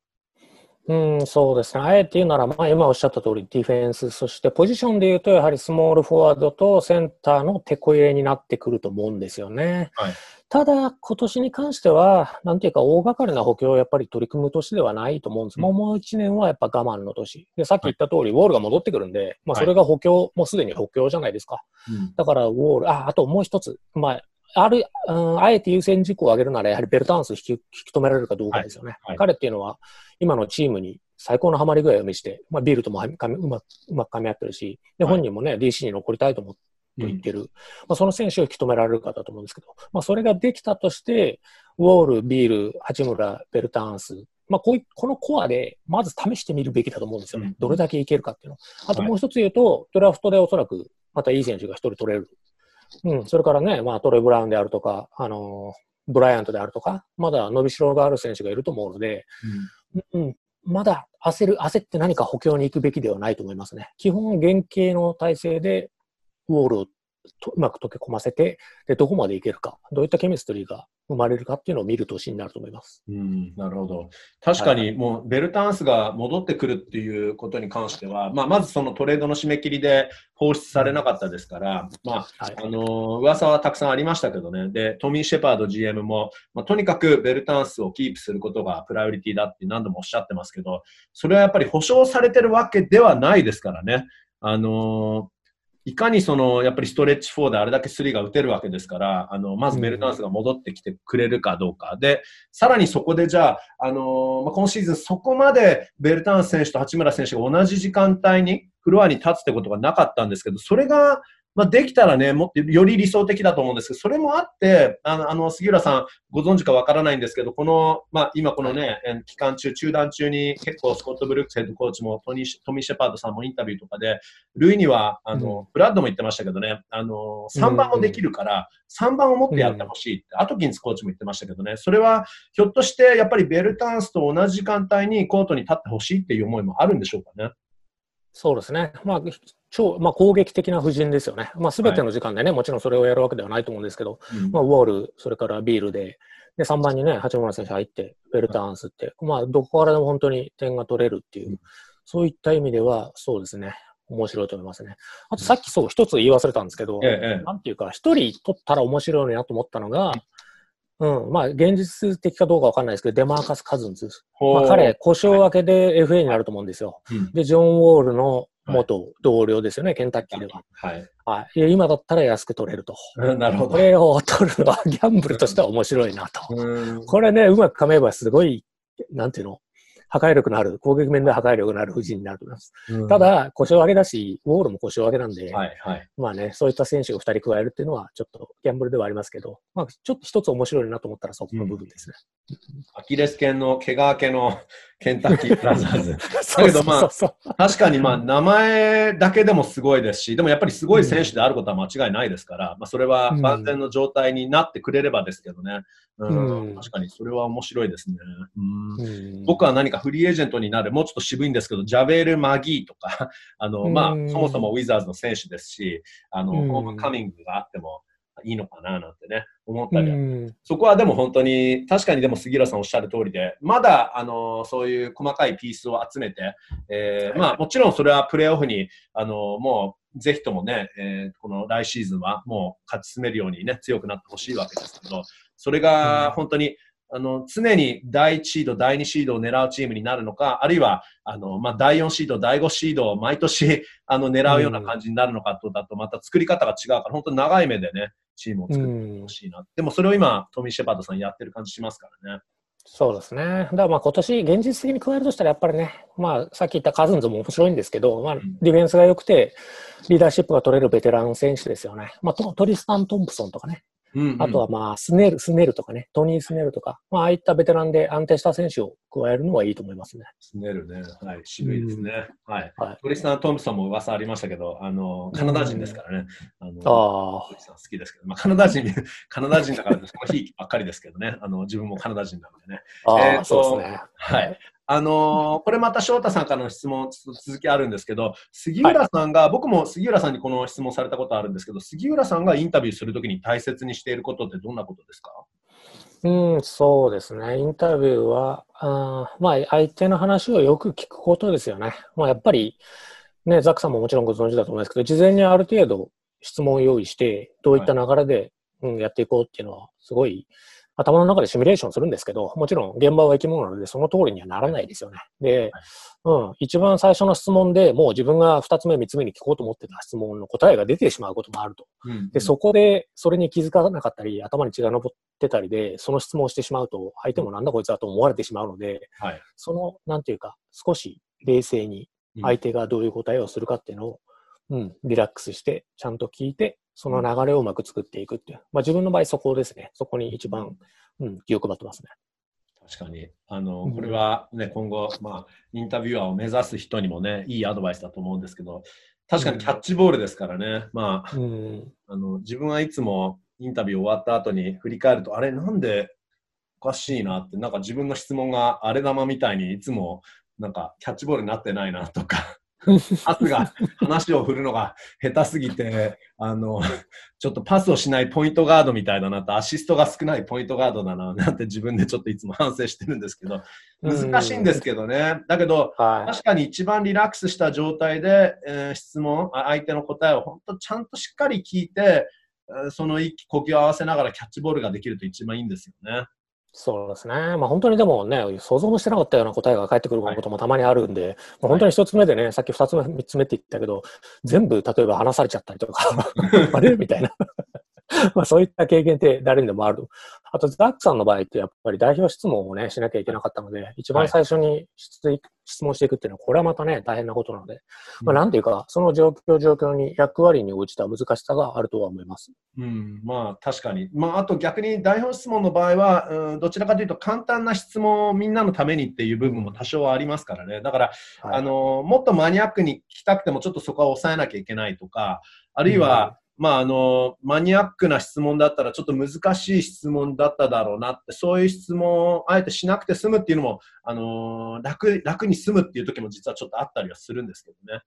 うん、そうですね。あえて言うなら、まあ、今おっしゃった通り、ディフェンス、そしてポジションで言うと、やはりスモールフォワードとセンターの手こ入れになってくると思うんですよね。はい、ただ、今年に関しては、なんていうか、大掛かりな補強をやっぱり取り組む年ではないと思うんです。うん、もう一年はやっぱ我慢の年。で、さっき言った通り、はい、ウォールが戻ってくるんで、まあ、それが補強、はい、もうすでに補強じゃないですか。うん、だから、ウォール、あ、あともう一つ、まあ、ある、うん、あえて優先事項を挙げるなら、やはりベルタンス引き引き止められるかどうかですよね。彼っていうのは、今のチームに最高のハマり具合を見せて、まあ、ビールともはかみうまくうまく噛み合ってるし、で、はい本人もね、DC に残りたいと思って言ってる、まあ、その選手を引き止められるかだと思うんですけど、まあ、それができたとして、ウォール、ビール、八村、ベルターンス、まあ、こういこのコアで、まず試してみるべきだと思うんですよね。うんどれだけいけるかっていうの。あともう一つ言うと、ドラフトでおそらく、またいい選手が一人取れる。うん、それからね、まあ、トレイ・ブラウンであるとか、あのーブライアントであるとか、まだ伸びしろがある選手がいると思うので、うん、まだ焦る、焦って何か補強に行くべきではないと思いますね。基本、原型の体制で、ウォールをとうまく溶け込ませて、で、どこまでいけるか、どういったケミストリーが生まれるかっていうのを見る年になると思います。うん、なるほど。確かに、もうベルタンスが戻ってくるっていうことに関しては、まあ、まずそのトレードの締め切りで放出されなかったですから、まあ、はい。あのー噂はたくさんありましたけどね、でトミー・シェパード GM も、まあ、とにかくベルタンスをキープすることがプライオリティだって何度もおっしゃってますけど、それはやっぱり保証されてるわけではないですからね。あのーいかにそのやっぱりストレッチ4であれだけ3が打てるわけですから、あのまずベルタンスが戻ってきてくれるかどうか、でさらにそこでじゃあ、あのーまあ、今シーズンそこまでベルタンス選手と八村選手が同じ時間帯にフロアに立つってことがなかったんですけど、それがまあ、できたらね、もっとより理想的だと思うんですけど、それもあって、あの、あの杉浦さんご存知かわからないんですけど、この、まあ、今このね、えー期間中、中断中に結構スコット・ブルックスヘッドコーチもトニートミー・シェパードさんもインタビューとかで、ルイには、あの、ブラッドも言ってましたけどね、あの、3番もできるから、3番を持ってやってほしいって、アトキンスコーチも言ってましたけどね、それはひょっとしてやっぱりベルタンスと同じ時間帯にコートに立ってほしいっていう思いもあるんでしょうかね？そうですね。まあ、超、まあ、攻撃的な布陣ですよね。まあ、すべての時間でね、もちろんそれをやるわけではないと思うんですけど、うんまあ、ウォール、それからビールで、で、3番にね、八村選手入って、ベルターンスって、まあ、どこからでも本当に点が取れるっていう、うんそういった意味では、そうですね。面白いと思いますね。あと、さっきそう、一つ言い忘れたんですけど、ええええなんていうか、一人取ったら面白いなと思ったのが、うん、まあ、現実的かどうかわかんないですけど、デマーカス・カズンズ。まあ、彼、故障明けで FA になると思うんですよ。うんで、ジョン・ウォールの元同僚ですよね、ケンタッキーでは。はい。はい。今だったら安く取れると。なるほどこ。れを取るのはギャンブルとしては面白いなと。うんこれね、うまく噛めばすごい、なんていうの、破壊力のある、攻撃面で破壊力のある布陣になると思います。た、だ、故障上げだし、ウォールも故障上げなんで、はいはい。まあね、そういった選手を2人加えるっていうのは、ちょっとギャンブルではありますけど、まあ、ちょっと一つ面白いなと思ったらそこの部分ですね。アキレス腱の怪我明けの ケンタッキー ブラザーズ。そうけどまあ確かにまあ名前だけでもすごいですし、でもやっぱりすごい選手であることは間違いないですから、まあ、それは万全の状態になってくれればですけどね。うんうん確かにそれは面白いですね。うんうん僕は何かフリーエージェントになる、もうちょっと渋いんですけど、ジャベール・マギーとか、あの、まあう、ん。そもそもウィザーズの選手ですし、あの、うん。ホームカミングがあってもいいのかななんてね、思ったうりそこはでも本当に、確かにでも杉浦さんおっしゃる通りで、まだ、あの、そういう細かいピースを集めて、えーまあ、もちろんそれはプレーオフに、あの、もう、ぜひともね、えーこの来シーズンはもう勝ち進めるようにね、強くなってほしいわけですけど、それが本当に、あの、常に第1シード、第2シードを狙うチームになるのか、あるいは、あの、まあ、第4シード、第5シードを毎年、あの、狙うような感じになるのかとだと、また作り方が違うから、本当に長い目でね、チームを作ってほしいな。でもそれを今、トミー・シェパードさんやってる感じしますからね。そうですね。だからまあ今年、現実的に加えるとしたら、やっぱりね、まあさっき言ったカズンズも面白いんですけど、まあんディフェンスが良くて、リーダーシップが取れるベテラン選手ですよね。まあトトリスタン・トンプソンとかね、うんうんあとはまあスネル、スネルとかね、トニー・スネルとか、まあああいったベテランで安定した選手を加えるのはいいと思いますね。スネルね。はい、渋いですね。はい。はい。トリスタン・トンプソンも噂ありましたけど、あの、カナダ人ですからね。あのあトリスタン好きですけど、まあ、カナダ人、カナダ人だから、その日ばっかりですけどね。あの、自分もカナダ人なんでね。あ、ああ、えーとそうですね。はい。あのーこれまた翔太さんからの質問、続きあるんですけど、杉浦さんが、僕も杉浦さんにこの質問されたことあるんですけど、杉浦さんがインタビューするときに大切にしていることってどんなことですか？うん、そうですね。インタビューは、あーまあ、相手の話をよく聞くことですよね。まあ、やっぱり、ね、ザックさんももちろんご存知だと思いますけど、事前にある程度質問を用意して、どういった流れで、うん、やっていこうっていうのは、すごい頭の中でシミュレーションするんですけど、もちろん現場は生き物なので、その通りにはならないですよね。で、うん、一番最初の質問でもう自分が二つ目、三つ目に聞こうと思ってた質問の答えが出てしまうこともあると。うん、で、そこでそれに気づかなかったり、頭に血が上ってたりで、その質問をしてしまうと、相手もなんだこいつだと思われてしまうので、はい、その、なんていうか、少し冷静に相手がどういう答えをするかっていうのを、うん、リラックスして、ちゃんと聞いて、その流れをうまく作っていくっていう。まあ自分の場合そこですね。そこに一番、うん、気を配ってますね。確かに。あの、これはね、今後、まあ、インタビュアーを目指す人にもね、いいアドバイスだと思うんですけど、確かにキャッチボールですからね。まあ、うん、あの自分はいつもインタビュー終わった後に振り返ると、あれ、なんでおかしいなって、なんか自分の質問が荒れ玉みたいにいつもなんかキャッチボールになってないなとかパスが、話を振るのが下手すぎて、あの、ちょっとパスをしないポイントガードみたいだなと、アシストが少ないポイントガードだな、なんて自分でちょっといつも反省してるんですけど、難しいんですけどね。だけど、はい、確かに一番リラックスした状態で、えー、質問、相手の答えを本当ちゃんとしっかり聞いて、その息、呼吸を合わせながらキャッチボールができると一番いいんですよね。そうですね。まあ本当にでもね、想像もしてなかったような答えが返ってくることもたまにあるんで、はい、まあ、本当に一つ目でね、さっき二つ目、三つ目って言ったけど、全部例えば話されちゃったりとか、あれ？みたいな まあそういった経験って誰にでもある。あと、ザックさんの場合ってやっぱり代表質問をね、しなきゃいけなかったので、一番最初に質,、はい、質問していくっていうのは、これはまたね、大変なことなので、まあなんていうか、その状況状況に役割に応じた難しさがあるとは思います。うん、まあ確かに。まああと逆に代表質問の場合は、うん、どちらかというと簡単な質問をみんなのためにっていう部分も多少はありますからね。だから、はい、あの、もっとマニアックに聞きたくてもちょっとそこは抑えなきゃいけないとか、あるいは、まあ、あの、マニアックな質問だったらちょっと難しい質問だっただろうなって、そういう質問をあえてしなくて済むっていうのも、あの、楽、楽に済むっていう時も実はちょっとあったりはするんですけどね。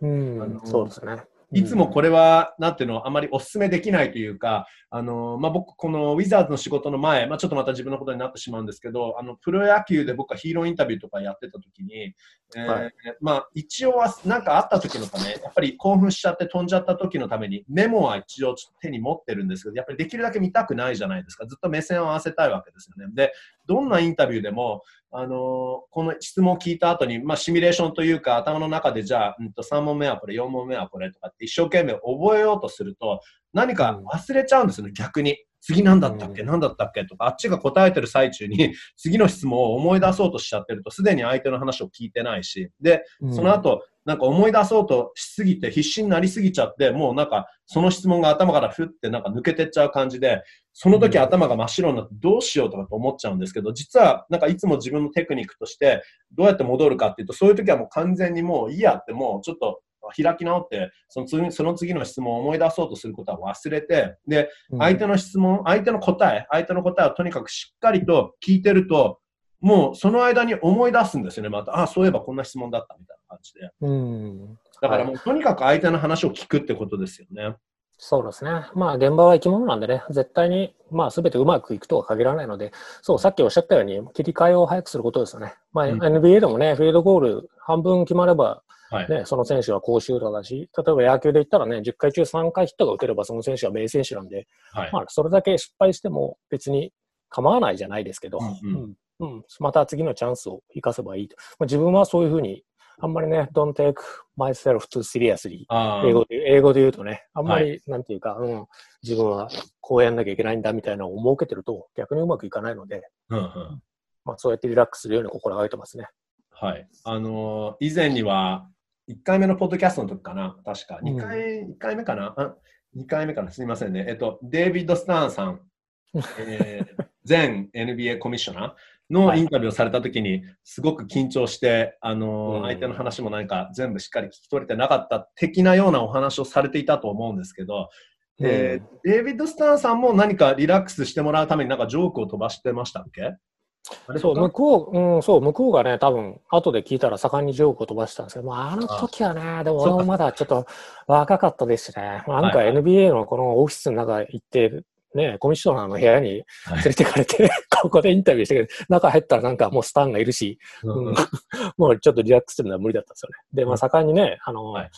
うん、そうですね。いつもこれは、なんていうの、あまりお勧めできないというか、あの、まあ、僕、このウィザーズの仕事の前、まあ、ちょっとまた自分のことになってしまうんですけど、あの、プロ野球で僕はヒーローインタビューとかやってた時に、えーはい、まあ、一応は、なんかあった時のため、やっぱり興奮しちゃって飛んじゃった時のために、メモは一応手に持ってるんですけど、やっぱりできるだけ見たくないじゃないですか。ずっと目線を合わせたいわけですよね。で、どんなインタビューでも、あのこの質問を聞いた後に、まあ、シミュレーションというか、頭の中でじゃあ、うん、と3問目はこれ、4問目はこれとかって一生懸命覚えようとすると、何か忘れちゃうんですよね、逆に。次何だったっけ、何だったっけとか、あっちが答えてる最中に、次の質問を思い出そうとしちゃってると、すでに相手の話を聞いてないし、で、その後、なんか思い出そうとしすぎて、必死になりすぎちゃって、もうなんか、その質問が頭からふってなんか抜けてっちゃう感じで、その時頭が真っ白になってどうしようとかと思っちゃうんですけど、実はなんかいつも自分のテクニックとして、どうやって戻るかっていうと、そういう時はもう完全にもういいやってもうちょっと開き直って、その次その次の質問を思い出そうとすることは忘れて、で、相手の質問、相手の答え、相手の答えをとにかくしっかりと聞いてると、もうその間に思い出すんですよね、また。あ、そういえばこんな質問だったみたいな感じで。うん、だからもう、とにかく相手の話を聞くってことですよね。そうですね。まあ現場は生き物なんでね、絶対にまあ全てうまくいくとは限らないので、そう、さっきおっしゃったように切り替えを早くすることですよね。まあ、うん、NBA でもね、フィールドゴール半分決まればはい、ね、その選手は高シューターだし、例えば野球で言ったらね、10回中3回ヒットが打てればその選手は名選手なんで、はい、まあ、それだけ失敗しても別に構わないじゃないですけど、うん。うん、また次のチャンスを生かせばいいと。まあ、自分はそういうふうに、あんまりね、don't take myself too seriously 英語で。英語で言うとね、あんまり、なんていうか、うん、自分はこうやんなきゃいけないんだみたいなのを設けてると逆にうまくいかないので、うんうん、まあ、そうやってリラックスするように心がけてますね。はい。あのー、以前には、1回目のポッドキャストの時かな、確か。2回、うん、1回目かな？あ ?2 回目かな？すみませんね。えっと、デイビッド・スターンさん、えー、前 NBA コミッショナーのインタビューをされた時に、すごく緊張して、あの、相手の話も何か全部しっかり聞き取れてなかった的なようなお話をされていたと思うんですけど、えー、デイビッド・スターンさんも何かリラックスしてもらうためになんかジョークを飛ばしてましたっけ？そう、向こう、うん、そう、向こうがね、多分、後で聞いたら盛んにジョークを飛ばしたんですけど、まあ、あの時はね、でも俺もまだちょっと若かったですしね、なんか NBA のこのオフィスの中行って、ね、コミッショナーの部屋に連れてかれて、はい、ここでインタビューしてけど、中入ったらなんかもうスタンがいるし、うん、もうちょっとリラックスするのは無理だったんですよね。で、まあ、盛んにね、あの、はい。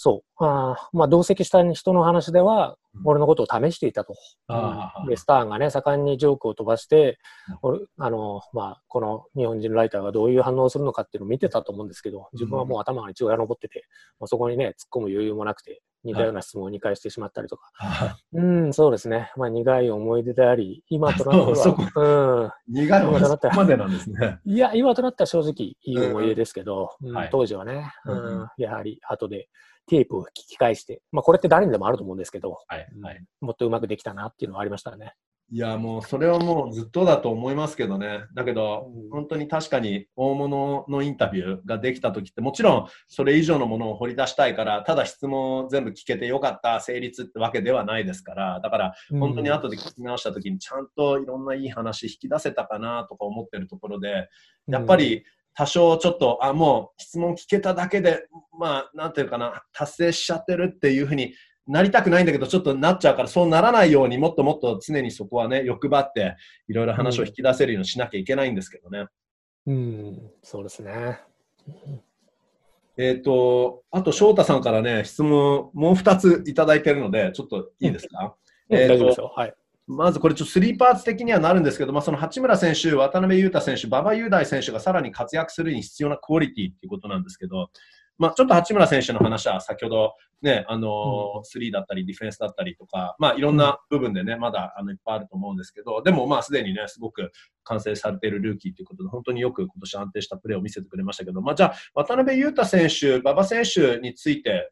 そう。あーまあ、同席した人の話ではうん、俺のことを試していたと。ああで、スターがね、盛んにジョークを飛ばしてうん、俺あの、まあ、この日本人ライターがどういう反応をするのかっていうのを見てたと思うんですけど、自分はもう頭が一応登ってて、まあ、そこにね、突っ込む余裕もなくて、似たような質問を2回してしまったりとか。あうん、そうですね。まあ、苦い思い出であり、今となって そうは、苦いのがそこまでなんですね。うん。いや、今となっては正直いい思い出ですけど、当時はね、ううんん、やはり後でテープを聞き返して、まあ、これって誰にでもあると思うんですけど、はい。はい。もっとうまくできたなっていうのはありましたね。いや、もうそれはもうずっとだと思いますけどね。だけど、うん。本当に確かに大物のインタビューができた時って、もちろんそれ以上のものを掘り出したいから、ただ質問を全部聞けてよかった、成立ってわけではないですから、だから本当に後で聞き直した時にちゃんといろんないい話引き出せたかなとか思ってるところで、やっぱ、り多少ちょっと、あ、もう質問聞けただけで、まあ、なんていうかな、達成しちゃってるっていうふうになりたくないんだけど、ちょっとなっちゃうから、そうならないようにもっともっと常にそこはね、欲張って、いろいろ話を引き出せるようにしなきゃいけないんですけどね。うん、うんそうですね。えっ、と、あと翔太さんからね、質問もう2ついただいてるので、ちょっといいですか、うんえーと大丈夫ですよ。はい。まずこれちょっとスリーパーツ的にはなるんですけど、まあ、その八村選手、渡辺裕太選手、馬場雄大選手がさらに活躍するに必要なクオリティっていうことなんですけど、まあ、ちょっと八村選手の話は先ほどね、あのースリーだったりディフェンスだったりとか、まあ、いろんな部分でね、まだあのいっぱいあると思うんですけど、でもまあすでにね、すごく完成されているルーキーということで、本当によく今年安定したプレーを見せてくれましたけど、まあ、じゃあ、渡辺裕太選手、馬場選手について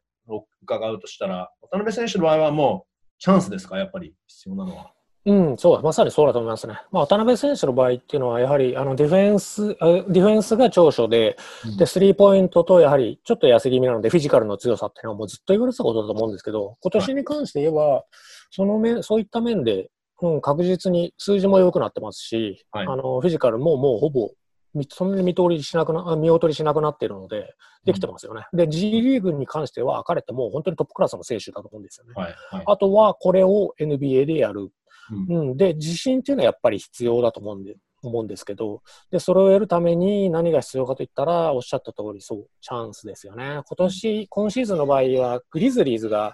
伺うとしたら、渡辺選手の場合はもうチャンスですか、やっぱり必要なのは。うん、そう、まさにそうだと思いますね。まあ、渡辺選手の場合っていうのは、やはりあのディフェンス、あディフェンスが長所で、で、スリーポイントと、やはりちょっと痩せ気味なので、フィジカルの強さっていうのはもうずっと言われてたことだと思うんですけど、今年に関して言えば、その面、そういった面で、うん、確実に数字も良くなってますし、はいあの、フィジカルももうほぼ、みそんなに見通りしなくな、あ見劣りしなくなっているので、できてますよね。で、G リーグに関しては、彼ってもう本当にトップクラスの選手だと思うんですよね。はいはいあとは、これを NBA でやる。うん。うん、で、自信っていうのはやっぱり必要だと思うんで、思うんですけど、で、それを得るために何が必要かといったら、おっしゃった通り、そう、チャンスですよね。今年、今シーズンの場合は、グリズリーズが、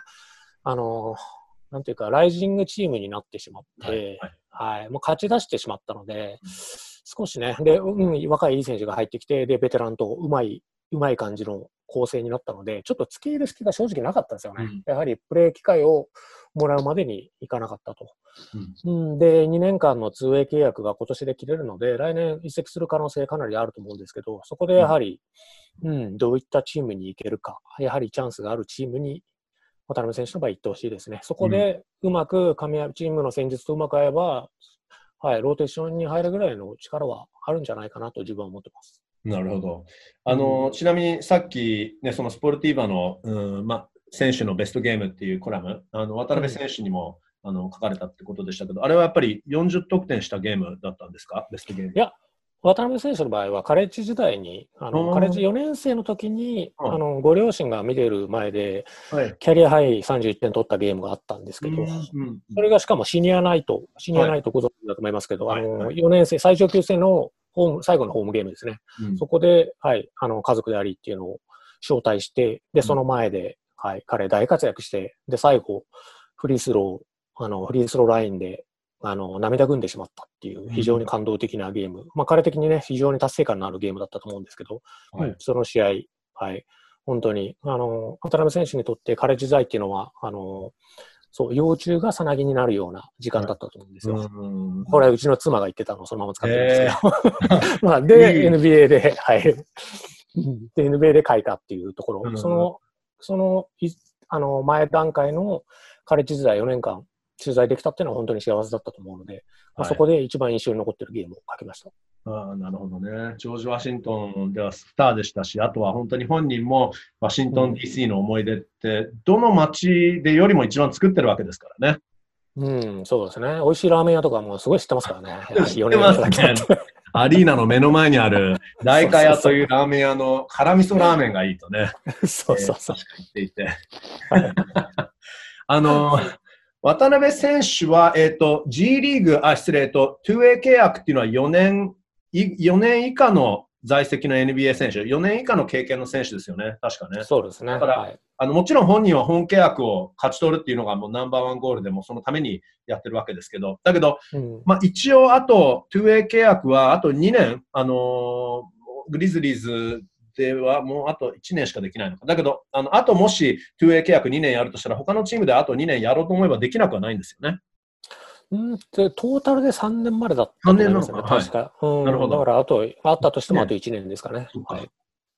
あの、なんていうか、ライジングチームになってしまって、はいはい、もう勝ち出してしまったので、少しね、で、うん、若いいい選手が入ってきて、で、ベテランとうまい、うまい感じの構成になったので、ちょっと付け入る隙が正直なかったんですよね。うんやはりプレー機会をもらうまでにいかなかったと。うん、で、2年間の通営契約が今年で切れるので、来年移籍する可能性かなりあると思うんですけど、そこでやはり、うん、どういったチームに行けるか、やはりチャンスがあるチームに、渡辺選手の場合行ってほしいですね。そこでうまく噛み合う、チームの戦術とうまく合えば、はい、ローテーションに入るぐらいの力はあるんじゃないかなと自分は思ってます。なるほど。あの、ちなみにさっき、ね、そのスポルティーバの、うんま、選手のベストゲームっていうコラム、あの渡辺選手にも、あの書かれたってことでしたけど、あれはやっぱり40得点したゲームだったんですか、ベストゲーム。いや渡辺選手の場合は、カレッジ時代に、あうんのカレッジ4年生の時に、うん。あのご両親が見てる前で、はい。キャリアハイ31点取ったゲームがあったんですけど、うんそれがしかもシニアナイト、シニアナイトご存知だと思いますけど、あのはい。はい4年生、最上級生のホーム最後のホームゲームですね。うんそこで、はい、あの家族でありっていうのを招待して、で、その前で、はい、彼大活躍して、で、最後、フリースロー、あの、フリースローラインで、あの、涙ぐんでしまったっていう、非常に感動的なゲーム。まあ、彼的にね、非常に達成感のあるゲームだったと思うんですけど、はいうんその試合、はい、本当に、あの、渡辺選手にとって彼時代っていうのは、あの、そう、幼虫がさなぎになるような時間だったと思うんですよ。うんこれ、うちの妻が言ってたのを そのまま使ってるんですけど。まあ、で、NBA で、はい。う んで、NBA で書いたっていうところ、うんその、その、いあの、前段階のカレッジ時代4年間取材できたっていうのは本当に幸せだったと思うので、まあはいそこで一番印象に残ってるゲームを書きました。ああなるほどね。ジョージ・ワシントンではスターでしたし、あとは本当に本人もワシントン DC の思い出って、どの街でよりも一番作ってるわけですからね。うん、そうですね。美味しいラーメン屋とかもすごい知ってますからね。知ってますね4年だけだとアリーナの目の前にある大華屋というラーメン屋の辛味噌ラーメンがいいとね、そうそうそう。えー確かに言っていて。あの、渡辺選手は、えっ、と、G リーグ、あ、失礼、えっと、2A 契約っていうのは4年、い4年以下の在籍の NBA 選手、4年以下の経験の選手ですよね、確かね。そうですね。だから、はい、あのもちろん本人は本契約を勝ち取るっていうのがもうナンバーワンゴールでもそのためにやってるわけですけど、だけど、うん、まあ、一応あと 2A 契約はあと2年、あのー、グリズリーズではもうあと1年しかできないのか。だけど、あのあともし 2A 契約2年やるとしたら、他のチームであと2年やろうと思えばできなくはないんですよね。うんトータルで3年までだったと思いますね、確か、はい、なるほど。だから、あと、あったとしてもあと1年ですかね。はい、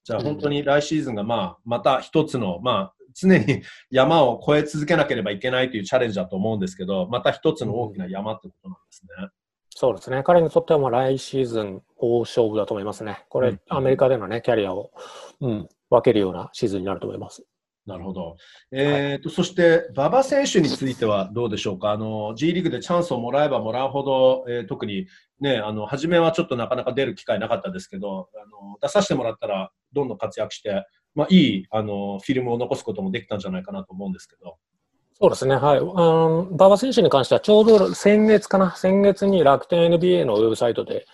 じゃあ、本当に来シーズンが、まあ、また一つの、まあ、常に 山を越え続けなければいけないというチャレンジだと思うんですけど、また一つの大きな山ってことなんですね。うん、そうですね。彼にとっては来シーズン大勝負だと思いますね。これ、うん、アメリカでのね、キャリアを、うん、分けるようなシーズンになると思います。なるほど。えーと、はい、そして、馬場選手についてはどうでしょうか？あの、G リーグでチャンスをもらえばもらうほど、えー、特にね、あの、初めはちょっとなかなか出る機会なかったですけど、あの、出させてもらったら、どんどん活躍して、まあ、いい、あの、フィルムを残すこともできたんじゃないかなと思うんですけど。そうですね、はい。馬場選手に関しては、ちょうど先月かな、先月に楽天 NBA のウェブサイトで、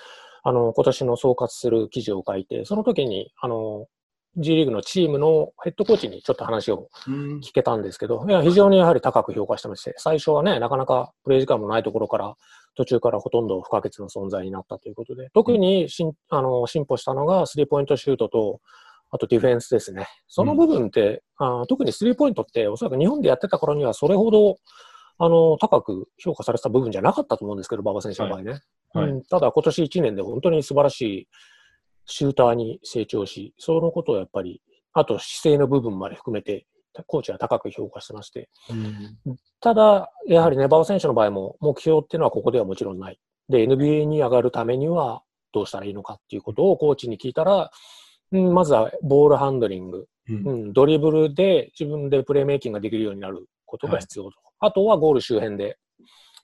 あの、今年の総括する記事を書いて、その時に、あの、G リーグのチームのヘッドコーチにちょっと話を聞けたんですけど、いや非常にやはり高く評価してまして、最初はね、なかなかプレイ時間もないところから、途中からほとんど不可欠な存在になったということで、特にしんあの進歩したのがスリーポイントシュートと、あとディフェンスですね。その部分って、うん、あ特にスリーポイントっておそらく日本でやってた頃にはそれほどあの高く評価されてた部分じゃなかったと思うんですけど、馬場選手の場合ね。はいはい、うん、ただ今年1年で本当に素晴らしいシューターに成長し、そのことをやっぱり、あと姿勢の部分まで含めて、コーチは高く評価してまして、うん、ただ、やはりね、馬場選手の場合も目標っていうのはここではもちろんない。で、NBA に上がるためにはどうしたらいいのかっていうことをコーチに聞いたら、うん、まずはボールハンドリング、うん、うん、ドリブルで自分でプレーメイキングができるようになることが必要と。はい、あとはゴール周辺で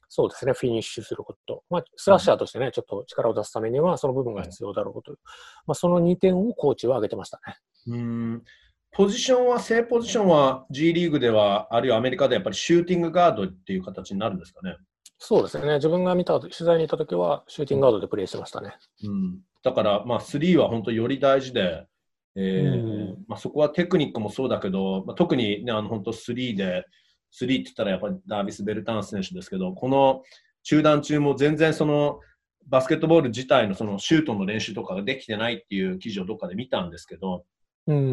そうですね、フィニッシュすること。まあ、スラッシャーとしてね、ちょっと力を出すためには、その部分が必要だろうという。まあ、その2点をコーチは挙げてましたね。うんポジションは、正ポジションは G リーグでは、あるいはアメリカでやっぱりシューティングガードっていう形になるんですかね。そうですね、自分が見た、取材に行った時は、シューティングガードでプレーしてましたね。うん、だから、まあ、3は本当より大事で、えーまあ、そこはテクニックもそうだけど、まあ、特に、ね、あの本当3で、3って言ったらやっぱりダービス・ベルタンス選手ですけど、この中断中も全然そのバスケットボール自体のそのシュートの練習とかができてないっていう記事をどっかで見たんですけど、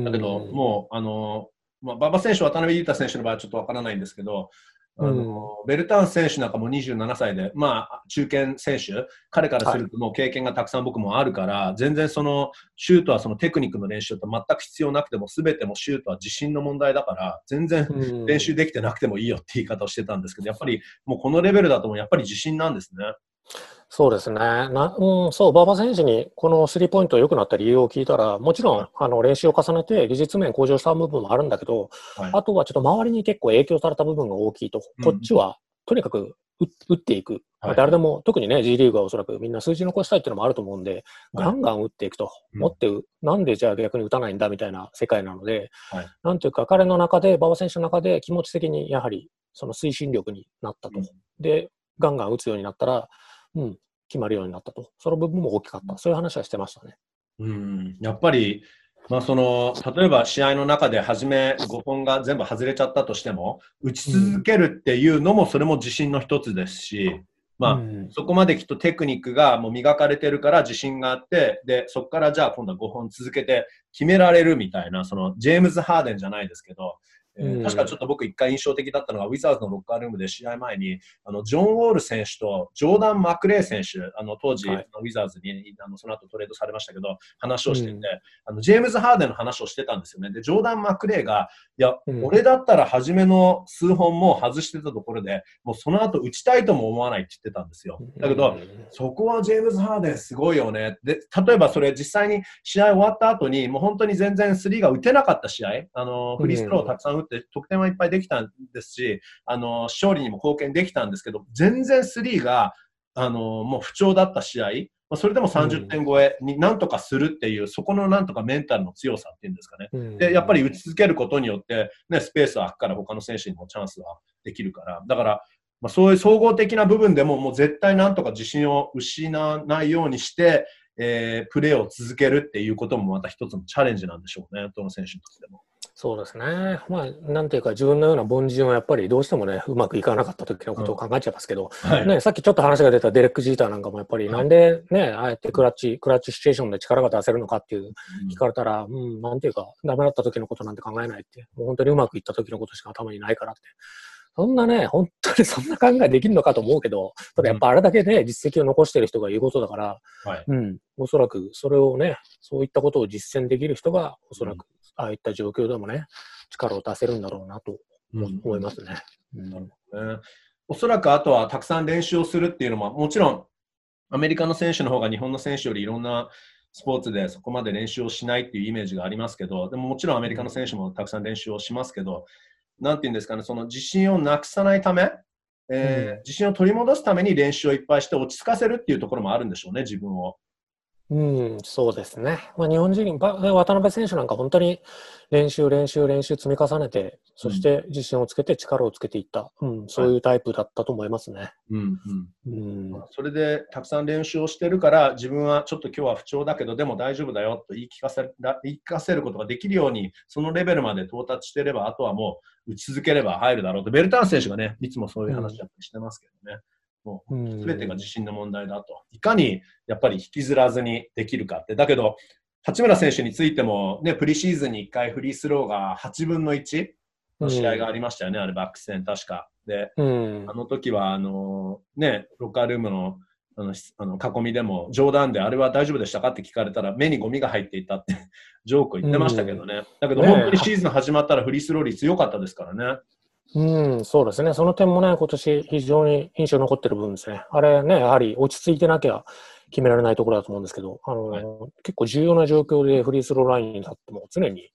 だけどもう、あの、まあ、馬場選手、渡辺裕太選手の場合はちょっとわからないんですけど、あの、うん、ベルタン選手なんかも27歳で、まあ、中堅選手、彼からするともう経験がたくさん僕もあるから、はい、全然その、シュートはそのテクニックの練習と全く必要なくても、すべてもシュートは自信の問題だから、全然練習できてなくてもいいよって言い方をしてたんですけど、やっぱりもうこのレベルだともやっぱり自信なんですね。そうですね。なうん、そう、馬場選手にこのスリーポイント良くなった理由を聞いたら、もちろん、あの、練習を重ねて技術面向上した部分もあるんだけど、はい、あとはちょっと周りに結構影響された部分が大きいと、こっちは、とにかく打っていく。はい、誰でも、特にね、G リーグはおそらくみんな数字残したいっていうのもあると思うんで、ガンガン打っていくと。持って、なんでじゃあ逆に打たないんだみたいな世界なので、はい、なんていうか、彼の中で、馬場選手の中で気持ち的にやはり、その推進力になったと。うん、で、ガンガン打つようになったら、うん、決まるようになったと。その部分も大きかった。そういう話はしてましたね。うん、やっぱり、まあ、その例えば試合の中で初め5本が全部外れちゃったとしても打ち続けるっていうのもそれも自信の一つですし、まあ、そこまできっとテクニックがもう磨かれてるから自信があってでそこからじゃあ今度は5本続けて決められるみたいなそのジェームズ・ハーデンじゃないですけどえー、確かちょっと僕一回印象的だったのが、ウィザーズのロッカールームで試合前に、あの、ジョン・ウォール選手とジョーダン・マクレイ選手、あの、当時、はい、ウィザーズに、あの、その後トレードされましたけど、話をしてて、うん、あの、ジェームズ・ハーデンの話をしてたんですよね。で、ジョーダン・マクレイが、いや、うん、俺だったら初めの数本も外してたところで、もうその後打ちたいとも思わないって言ってたんですよ。だけど、うん、そこはジェームズ・ハーデンすごいよね。で、例えばそれ実際に試合終わった後に、もう本当に全然スリーが打てなかった試合、あの、フリースローをたくさん打って、得点はいっぱいできたんですし、あの、勝利にも貢献できたんですけど、全然スリーが、あの、もう不調だった試合、まそれでも30点超えになんとかするっていう、うん、そこのなんとかメンタルの強さっていうんですかね。うん、で、やっぱり打ち続けることによって、ね、スペースは空くから他の選手にもチャンスはできるから。だから、まあ、そういう総合的な部分でももう絶対なんとか自信を失わないようにしてえー、プレーを続けるっていうこともまた一つのチャレンジなんでしょうね、どの選手としても。そうですね。まあ、なんていうか、自分のような凡人はやっぱりどうしてもね、うまくいかなかった時のことを考えちゃいますけど、うんはい、ね、さっきちょっと話が出たデレック・ジーターなんかもやっぱり、なんでね、ああやってクラッチ、クラッチシチュエーションで力が出せるのかっていう聞かれたら、うん、うん、なんていうか、ダメだった時のことなんて考えないって、もう本当にうまくいった時のことしか頭にないからって。そんなね、本当にそんな考えできるのかと思うけど、ただやっぱあれだけね、実績を残してる人が言うことだから、はい、うん、おそらくそれをね、そういったことを実践できる人が、おそらくああいった状況でもね、力を出せるんだろうなと思いますね。なるほどね。おそらくあとはたくさん練習をするっていうのも、もちろんアメリカの選手の方が日本の選手よりいろんなスポーツでそこまで練習をしないっていうイメージがありますけど、でももちろんアメリカの選手もたくさん練習をしますけど、なんていうんですかね、その自信をなくさないため、えー、うん、自信を取り戻すために練習をいっぱいして落ち着かせるっていうところもあるんでしょうね、自分を。うん、そうですね。まあ、日本人、渡辺選手なんか本当に練習、練習、練習積み重ねて、そして自信をつけて力をつけていった、うん、そういうタイプだったと思いますね。うん、うん。うん、それでたくさん練習をしてるから、自分はちょっと今日は不調だけど、でも大丈夫だよと言い聞かせ言い聞かせることができるように、そのレベルまで到達してれば、あとはもう打ち続ければ入るだろうと、ベルターン選手がね、いつもそういう話だったりしてますけどね。もう全てが自信の問題だと。いかにやっぱり引きずらずにできるかって。だけど、八村選手についても、ね、プリシーズンに1回フリースローが8分の1の試合がありましたよね、うん、あれバック戦確か。で、うん、あの時はあのね、ロッカールームのあのあの囲みでも冗談であれは大丈夫でしたか？って聞かれたら目にゴミが入っていたって ジョーク言ってましたけどね。うん、だけど本当にシーズン始まったらフリースロー率良かったですからね。うん、そうですね。その点もね、今年非常に印象に残ってる部分ですね。あれね、やはり落ち着いてなきゃ決められないところだと思うんですけど、あの、はい、結構重要な状況でフリースローラインに立っても常に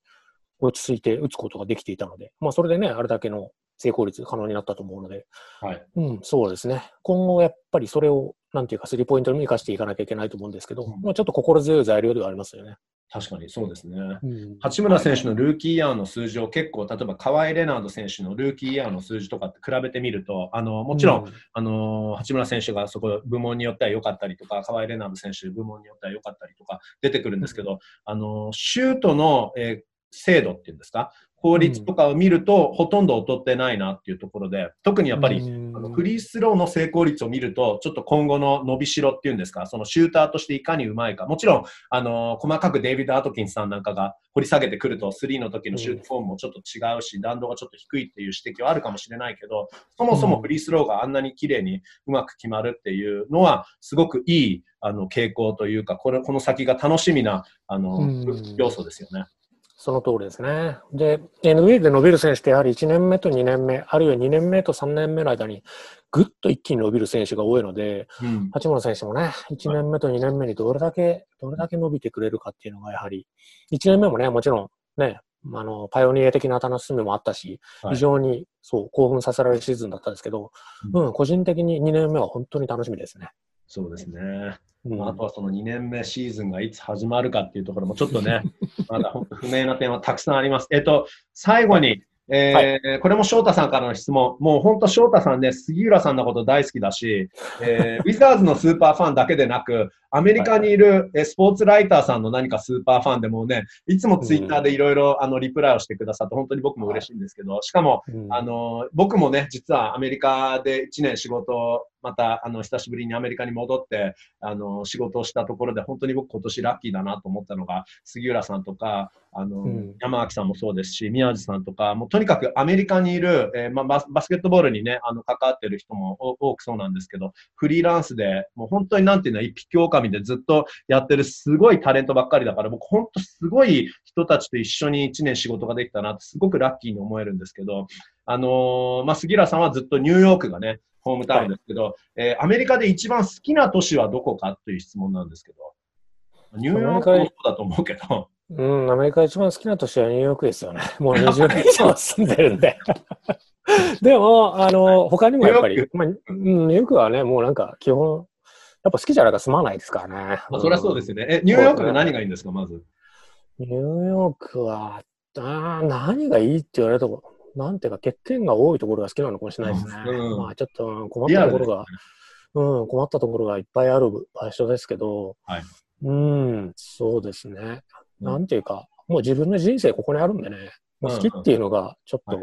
落ち着いて打つことができていたので、まあそれでね、あれだけの成功率可能になったと思うので、はい、うん、そうですね。今後やっぱりそれを、なんていうか、スリーポイントに生かしていかなきゃいけないと思うんですけど、うん、まあちょっと心強い材料ではありますよね。確かにそうですね、うん、八村選手のルーキーイヤーの数字を結構、例えば河合レナード選手のルーキーイヤーの数字とかって比べてみると、あのもちろん、うん、あの八村選手がそこ部門によっては良かったりとか、河合レナード選手部門によっては良かったりとか出てくるんですけど、うん、あのシュートの、えー、精度っていうんですか、効率とかを見ると、ほとんど劣ってないなっていうところで、特にやっぱり、あのフリースローの成功率を見ると、ちょっと今後の伸びしろっていうんですか、そのシューターとしていかにうまいか。もちろん、あの細かくデイビッド・アトキンスさんなんかが掘り下げてくると、スリーの時のシュートフォームもちょっと違うし、弾道がちょっと低いっていう指摘はあるかもしれないけど、そもそもフリースローがあんなに綺麗にうまく決まるっていうのは、すごくいいあの傾向というか、これこの先が楽しみなあの要素ですよね。その通りですね。で、NBA で伸びる選手ってやはり1年目と2年目、あるいは2年目と3年目の間にぐっと一気に伸びる選手が多いので、うん、八村選手もね、1年目と2年目にどれだけ、どれだけ伸びてくれるかっていうのがやはり、1年目もね、もちろんね、あの、パイオニア的な楽しみもあったし、非常に、そう、興奮させられるシーズンだったんですけど、うん、うん、個人的に2年目は本当に楽しみですね。そうですね。うん、あとはその2年目シーズンがいつ始まるかっていうところもちょっとね、まだ不明な点はたくさんあります。えっと、最後に、えーはい、これも翔太さんからの質問。もう本当翔太さんね、杉浦さんのこと大好きだし、えー、ウィザーズのスーパーファンだけでなく、アメリカにいるスポーツライターさんの何かスーパーファンでもね、いつもツイッターでいろいろあのリプライをしてくださって、本当に僕も嬉しいんですけど、しかも、あの、僕もね、実はアメリカで1年仕事また、あの、久しぶりにアメリカに戻って、あの、仕事をしたところで、本当に僕今年ラッキーだなと思ったのが、杉浦さんとか、あの、うん、山脇さんもそうですし、宮地さんとか、もうとにかくアメリカにいる、えー、まあ、バスケットボールにね、あの、関わってる人も多くそうなんですけど、フリーランスで、もう本当になんていうの、一匹狼でずっとやってるすごいタレントばっかりだから、僕本当すごい人たちと一緒に1年仕事ができたなってすごくラッキーに思えるんですけど、あのー、まあ、杉浦さんはずっとニューヨークがね、ホームタウンですけど、はい、えー、アメリカで一番好きな都市はどこかという質問なんですけど、ニューヨークもそうだと思うけど。うん、アメリカ一番好きな都市はニューヨークですよね。もう20年以上住んでるんで。でも、あの、他にもやっぱり、まあ、ニューヨークはね、もうなんか基本、やっぱ好きじゃないか住まないですからね。まあ、そりゃそうですよね。え、ニューヨークで何がいいんですか、まず？ニューヨークは、あ何がいいって言われると、なんていうか、欠点が多いところが好きなのかもしれないですね。うん、まあ、ちょっと困ったところが、ね、うん、困ったところがいっぱいある場所ですけど、はい、うん、そうですね。なんていうか、もう自分の人生ここにあるんでね、好きっていうのがちょっと、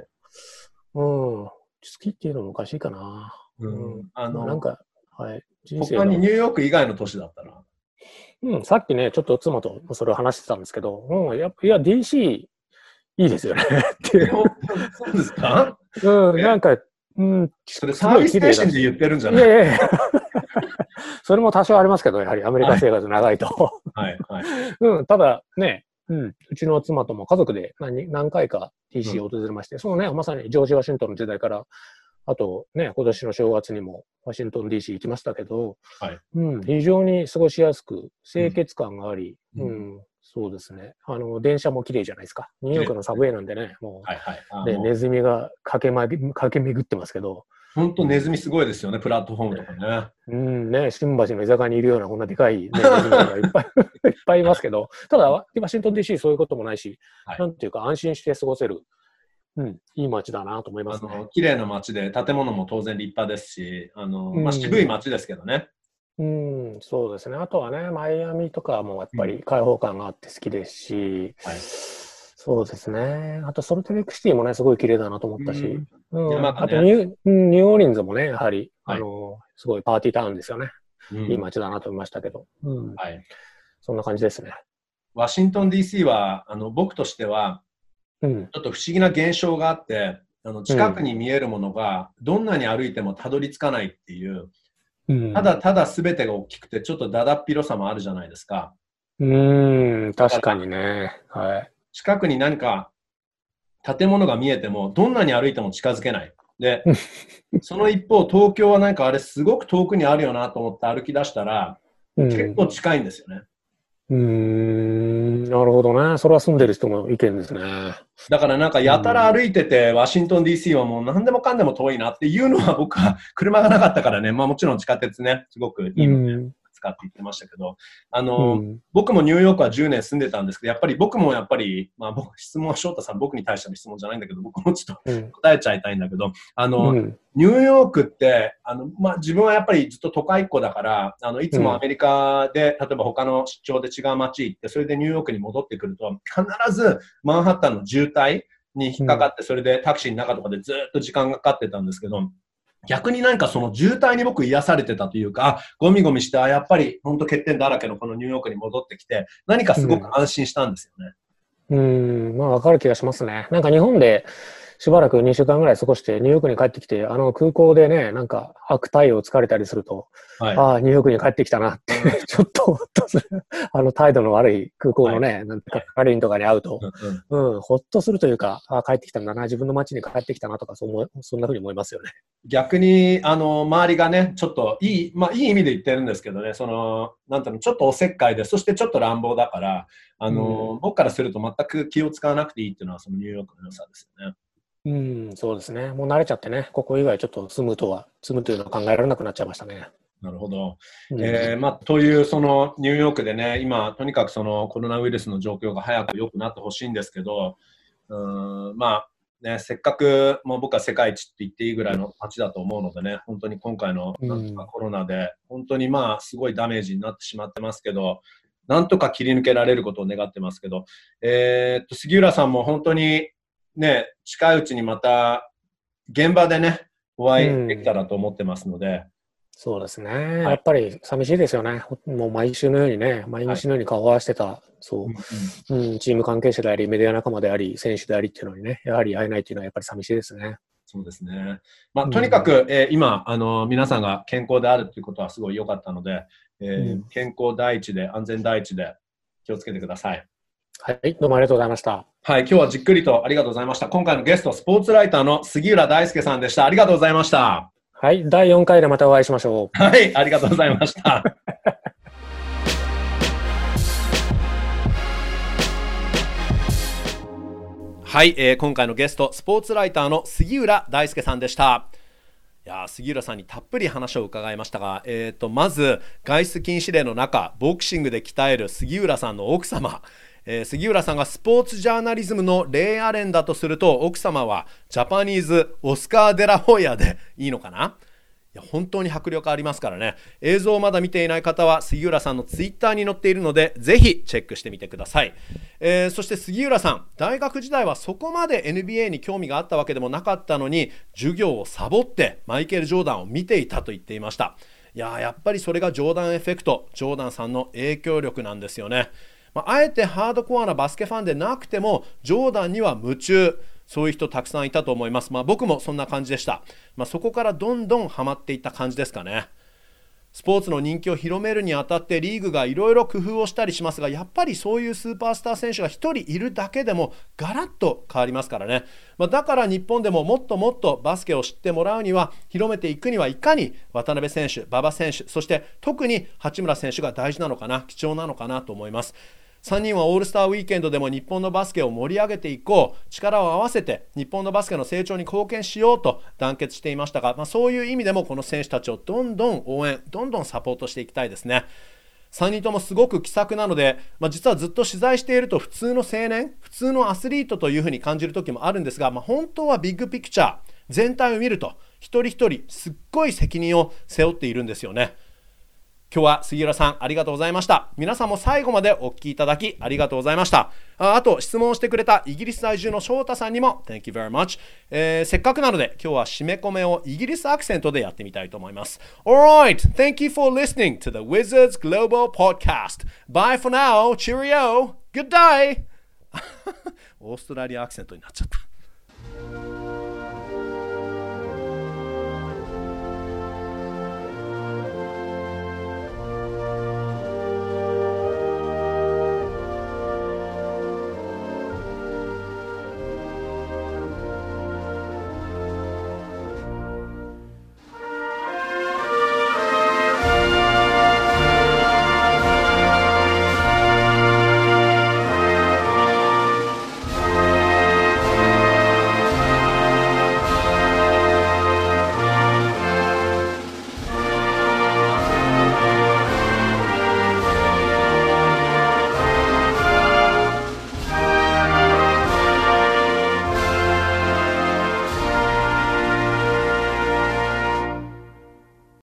うん、はい、うん、好きっていうのもおかしいかな。うん。あの、なんか、はい。人生他にニューヨーク以外の都市だったら？うん、さっきね、ちょっと妻とそれを話してたんですけど、うん、やいや、DC いいですよね。っていう。そうですか？うん、なんか、うん、それサービス精神で言ってるんじゃない？いやいや それも多少ありますけど、やはりアメリカ生活長いと。はい、はい、うん、ただね、うん、うちの妻とも家族で何何回か TC を訪れまして、うん、そのね、まさにジョージ・ワシントンの時代から、あとね、今年の正月にもワシントン DC 行きましたけど、はい、うん、非常に過ごしやすく、清潔感があり、うん、うん、そうですね。あの、電車も綺麗じゃないですか。ニューヨークのサブウェイなんでね、もう、はいはい、ネズミが駆け,、ま、駆け巡ってますけど、本当ネズミすごいですよね、プラットフォームとかね。うんね、新橋の居酒屋にいるようなこんなでかい、ね、ネズミがいっぱい いっぱいいますけど、ただ、ワシントン DC そういうこともないし、はい、なんていうか安心して過ごせる、うん、いい街だなと思いますね。あの綺麗な街で、建物も当然立派ですし、あのまあ、渋い街ですけどね。うん、そうですね。あとはね、マイアミとかもやっぱり開放感があって好きですし、うんはいそうですね。あと、ソルトレイクシティもね、すごい綺麗だなと思ったし。うん。うん、あとニュ、ニューオーリンズもね、やはり、はい、あの、すごいパーティータウンですよね。うん、いい街だなと思いましたけど。うん。はい。そんな感じですね。ワシントン DC は、あの、僕としては、うん、ちょっと不思議な現象があって、あの近くに見えるものが、どんなに歩いてもたどり着かないっていう、うん、ただただ全てが大きくて、ちょっとだだっ広さもあるじゃないですか。うん、確かにね。はい。近くに何か建物が見えても、どんなに歩いても近づけない。で、その一方、東京はなんかあれすごく遠くにあるよなと思って歩き出したら、結構近いんですよね。うん、なるほどね。それは住んでる人の意見ですね。だからなんかやたら歩いてて、ワシントン DC はもう何でもかんでも遠いなっていうのは僕は 車がなかったからね、まあもちろん地下鉄ね、すごくいいので、使って言ってましたけど、あの、うん、僕もニューヨークは10年住んでたんですけど、やっぱり僕もやっぱり、まあ僕、質問は翔太さん、僕に対しての質問じゃないんだけど、僕もちょっと答えちゃいたいんだけど、あの、うん、ニューヨークって、あの、まあ自分はやっぱりずっと都会っ子だから、あの、いつもアメリカで、例えば他の出張で違う街行って、それでニューヨークに戻ってくると、必ずマンハッタンの渋滞、に引っかかって、それでタクシーの中とかでずっと時間がかかってたんですけど、逆になんかその渋滞に僕癒されてたというか、ゴミゴミして、やっぱり本当欠点だらけのこのニューヨークに戻ってきて、何かすごく安心したんですよね。うん、んまあわかる気がしますね。なんか日本で、しばらく2週間ぐらい過ごして、ニューヨークに帰ってきて、あの空港でね、なんか悪態を疲れたりすると、はい、ああ、ニューヨークに帰ってきたなって ちょっとほっとする。あの態度の悪い空港のね、はい、なんてか、係員とかに会うと、うん、うん、ほっとするというか、ああ、帰ってきたんだな、自分の街に帰ってきたなとか、そそんなふうに思いますよね。逆に、あの、周りがね、ちょっといい、まあいい意味で言ってるんですけどね、その、なんていうの、ちょっとおせっかいで、そしてちょっと乱暴だから、あの、うん、僕からすると全く気を使わなくていいっていうのは、そのニューヨークの良さですよね。うん、そうですね。もう慣れちゃってね、ここ以外ちょっと住むとは、住むというのは考えられなくなっちゃいましたね。なるほど。うん、えー、まあ、というそのニューヨークでね、今、とにかくそのコロナウイルスの状況が早く良くなってほしいんですけど、うんまあね、せっかくもう僕は世界一って言っていいぐらいの街だと思うのでね、本当に今回のなんとかコロナで、本当にまあすごいダメージになってしまってますけど、なんとか切り抜けられることを願ってますけど、えー、っと杉浦さんも本当にね、近いうちにまた現場でね、お会いできたらと思ってますので。うん、そうですね、はい、やっぱり寂しいですよね。もう毎週のようにね、毎日のように顔を合わせてた、そう、うん、うん、チーム関係者であり、メディア仲間であり、選手でありっていうのにね、やはり会えないっていうのはやっぱり寂しいですね。そうですね。まあ、とにかく、うん、えー、今、あの、皆さんが健康であるということはすごい良かったので、えー、うん、健康第一で、安全第一で気をつけてください。はい、どうもありがとうございました。はい、今日はじっくりとありがとうございました。今回のゲスト、スポーツライターの杉浦大輔さんでした。ありがとうございました。はい、第4回でまたお会いしましょう。はい、ありがとうございました。はい、えー、今回のゲスト、スポーツライターの杉浦大輔さんでした。いや杉浦さんにたっぷり話を伺いましたが、えーと、まず外出禁止令の中ボクシングで鍛える杉浦さんの奥様、えー、杉浦さんがスポーツジャーナリズムのレイアレンだとすると奥様はジャパニーズオスカー・デラホイヤでいいのかな？いや本当に迫力ありますからね。映像をまだ見ていない方は杉浦さんのツイッターに載っているのでぜひチェックしてみてください、えー、そして杉浦さん大学時代はそこまで NBA に興味があったわけでもなかったのに授業をサボってマイケル・ジョーダンを見ていたと言っていました。いややっぱりそれがジョーダンエフェクトジョーダンさんの影響力なんですよね、まあ、あえてハードコアなバスケファンでなくてもジョーダンには夢中そういう人たくさんいたと思います。まあ、僕もそんな感じでした。まあ、そこからどんどんハマっていった感じですかね。スポーツの人気を広めるにあたってリーグがいろいろ工夫をしたりしますがやっぱりそういうスーパースター選手が1人いるだけでもガラッと変わりますからね、まあ、だから日本でももっともっとバスケを知ってもらうには広めていくにはいかに渡辺選手馬場選手そして特に八村選手が大事なのかな貴重なのかなと思います。3人はオールスターウィーケンドでも日本のバスケを盛り上げていこう力を合わせて日本のバスケの成長に貢献しようと団結していましたが、まあ、そういう意味でもこの選手たちをどんどん応援どんどんサポートしていきたいですね。3人ともすごく気さくなので、まあ、実はずっと取材していると普通の青年普通のアスリートというふうに感じる時もあるんですが、まあ、本当はビッグピクチャー全体を見ると一人一人すっごい責任を背負っているんですよね。今日は杉浦さんありがとうございました。皆さんも最後までお聞きいただきありがとうございました。ああと質問してくれたイギリス在住の翔太さんにも Thank you very much、えー、せっかくなので今日は締め込めをイギリスアクセントでやってみたいと思います。Alright, thank you for listening to the Wizards Global Podcast. Bye for now. Cheerio. Good day. オーストラリアアクセントになっちゃった。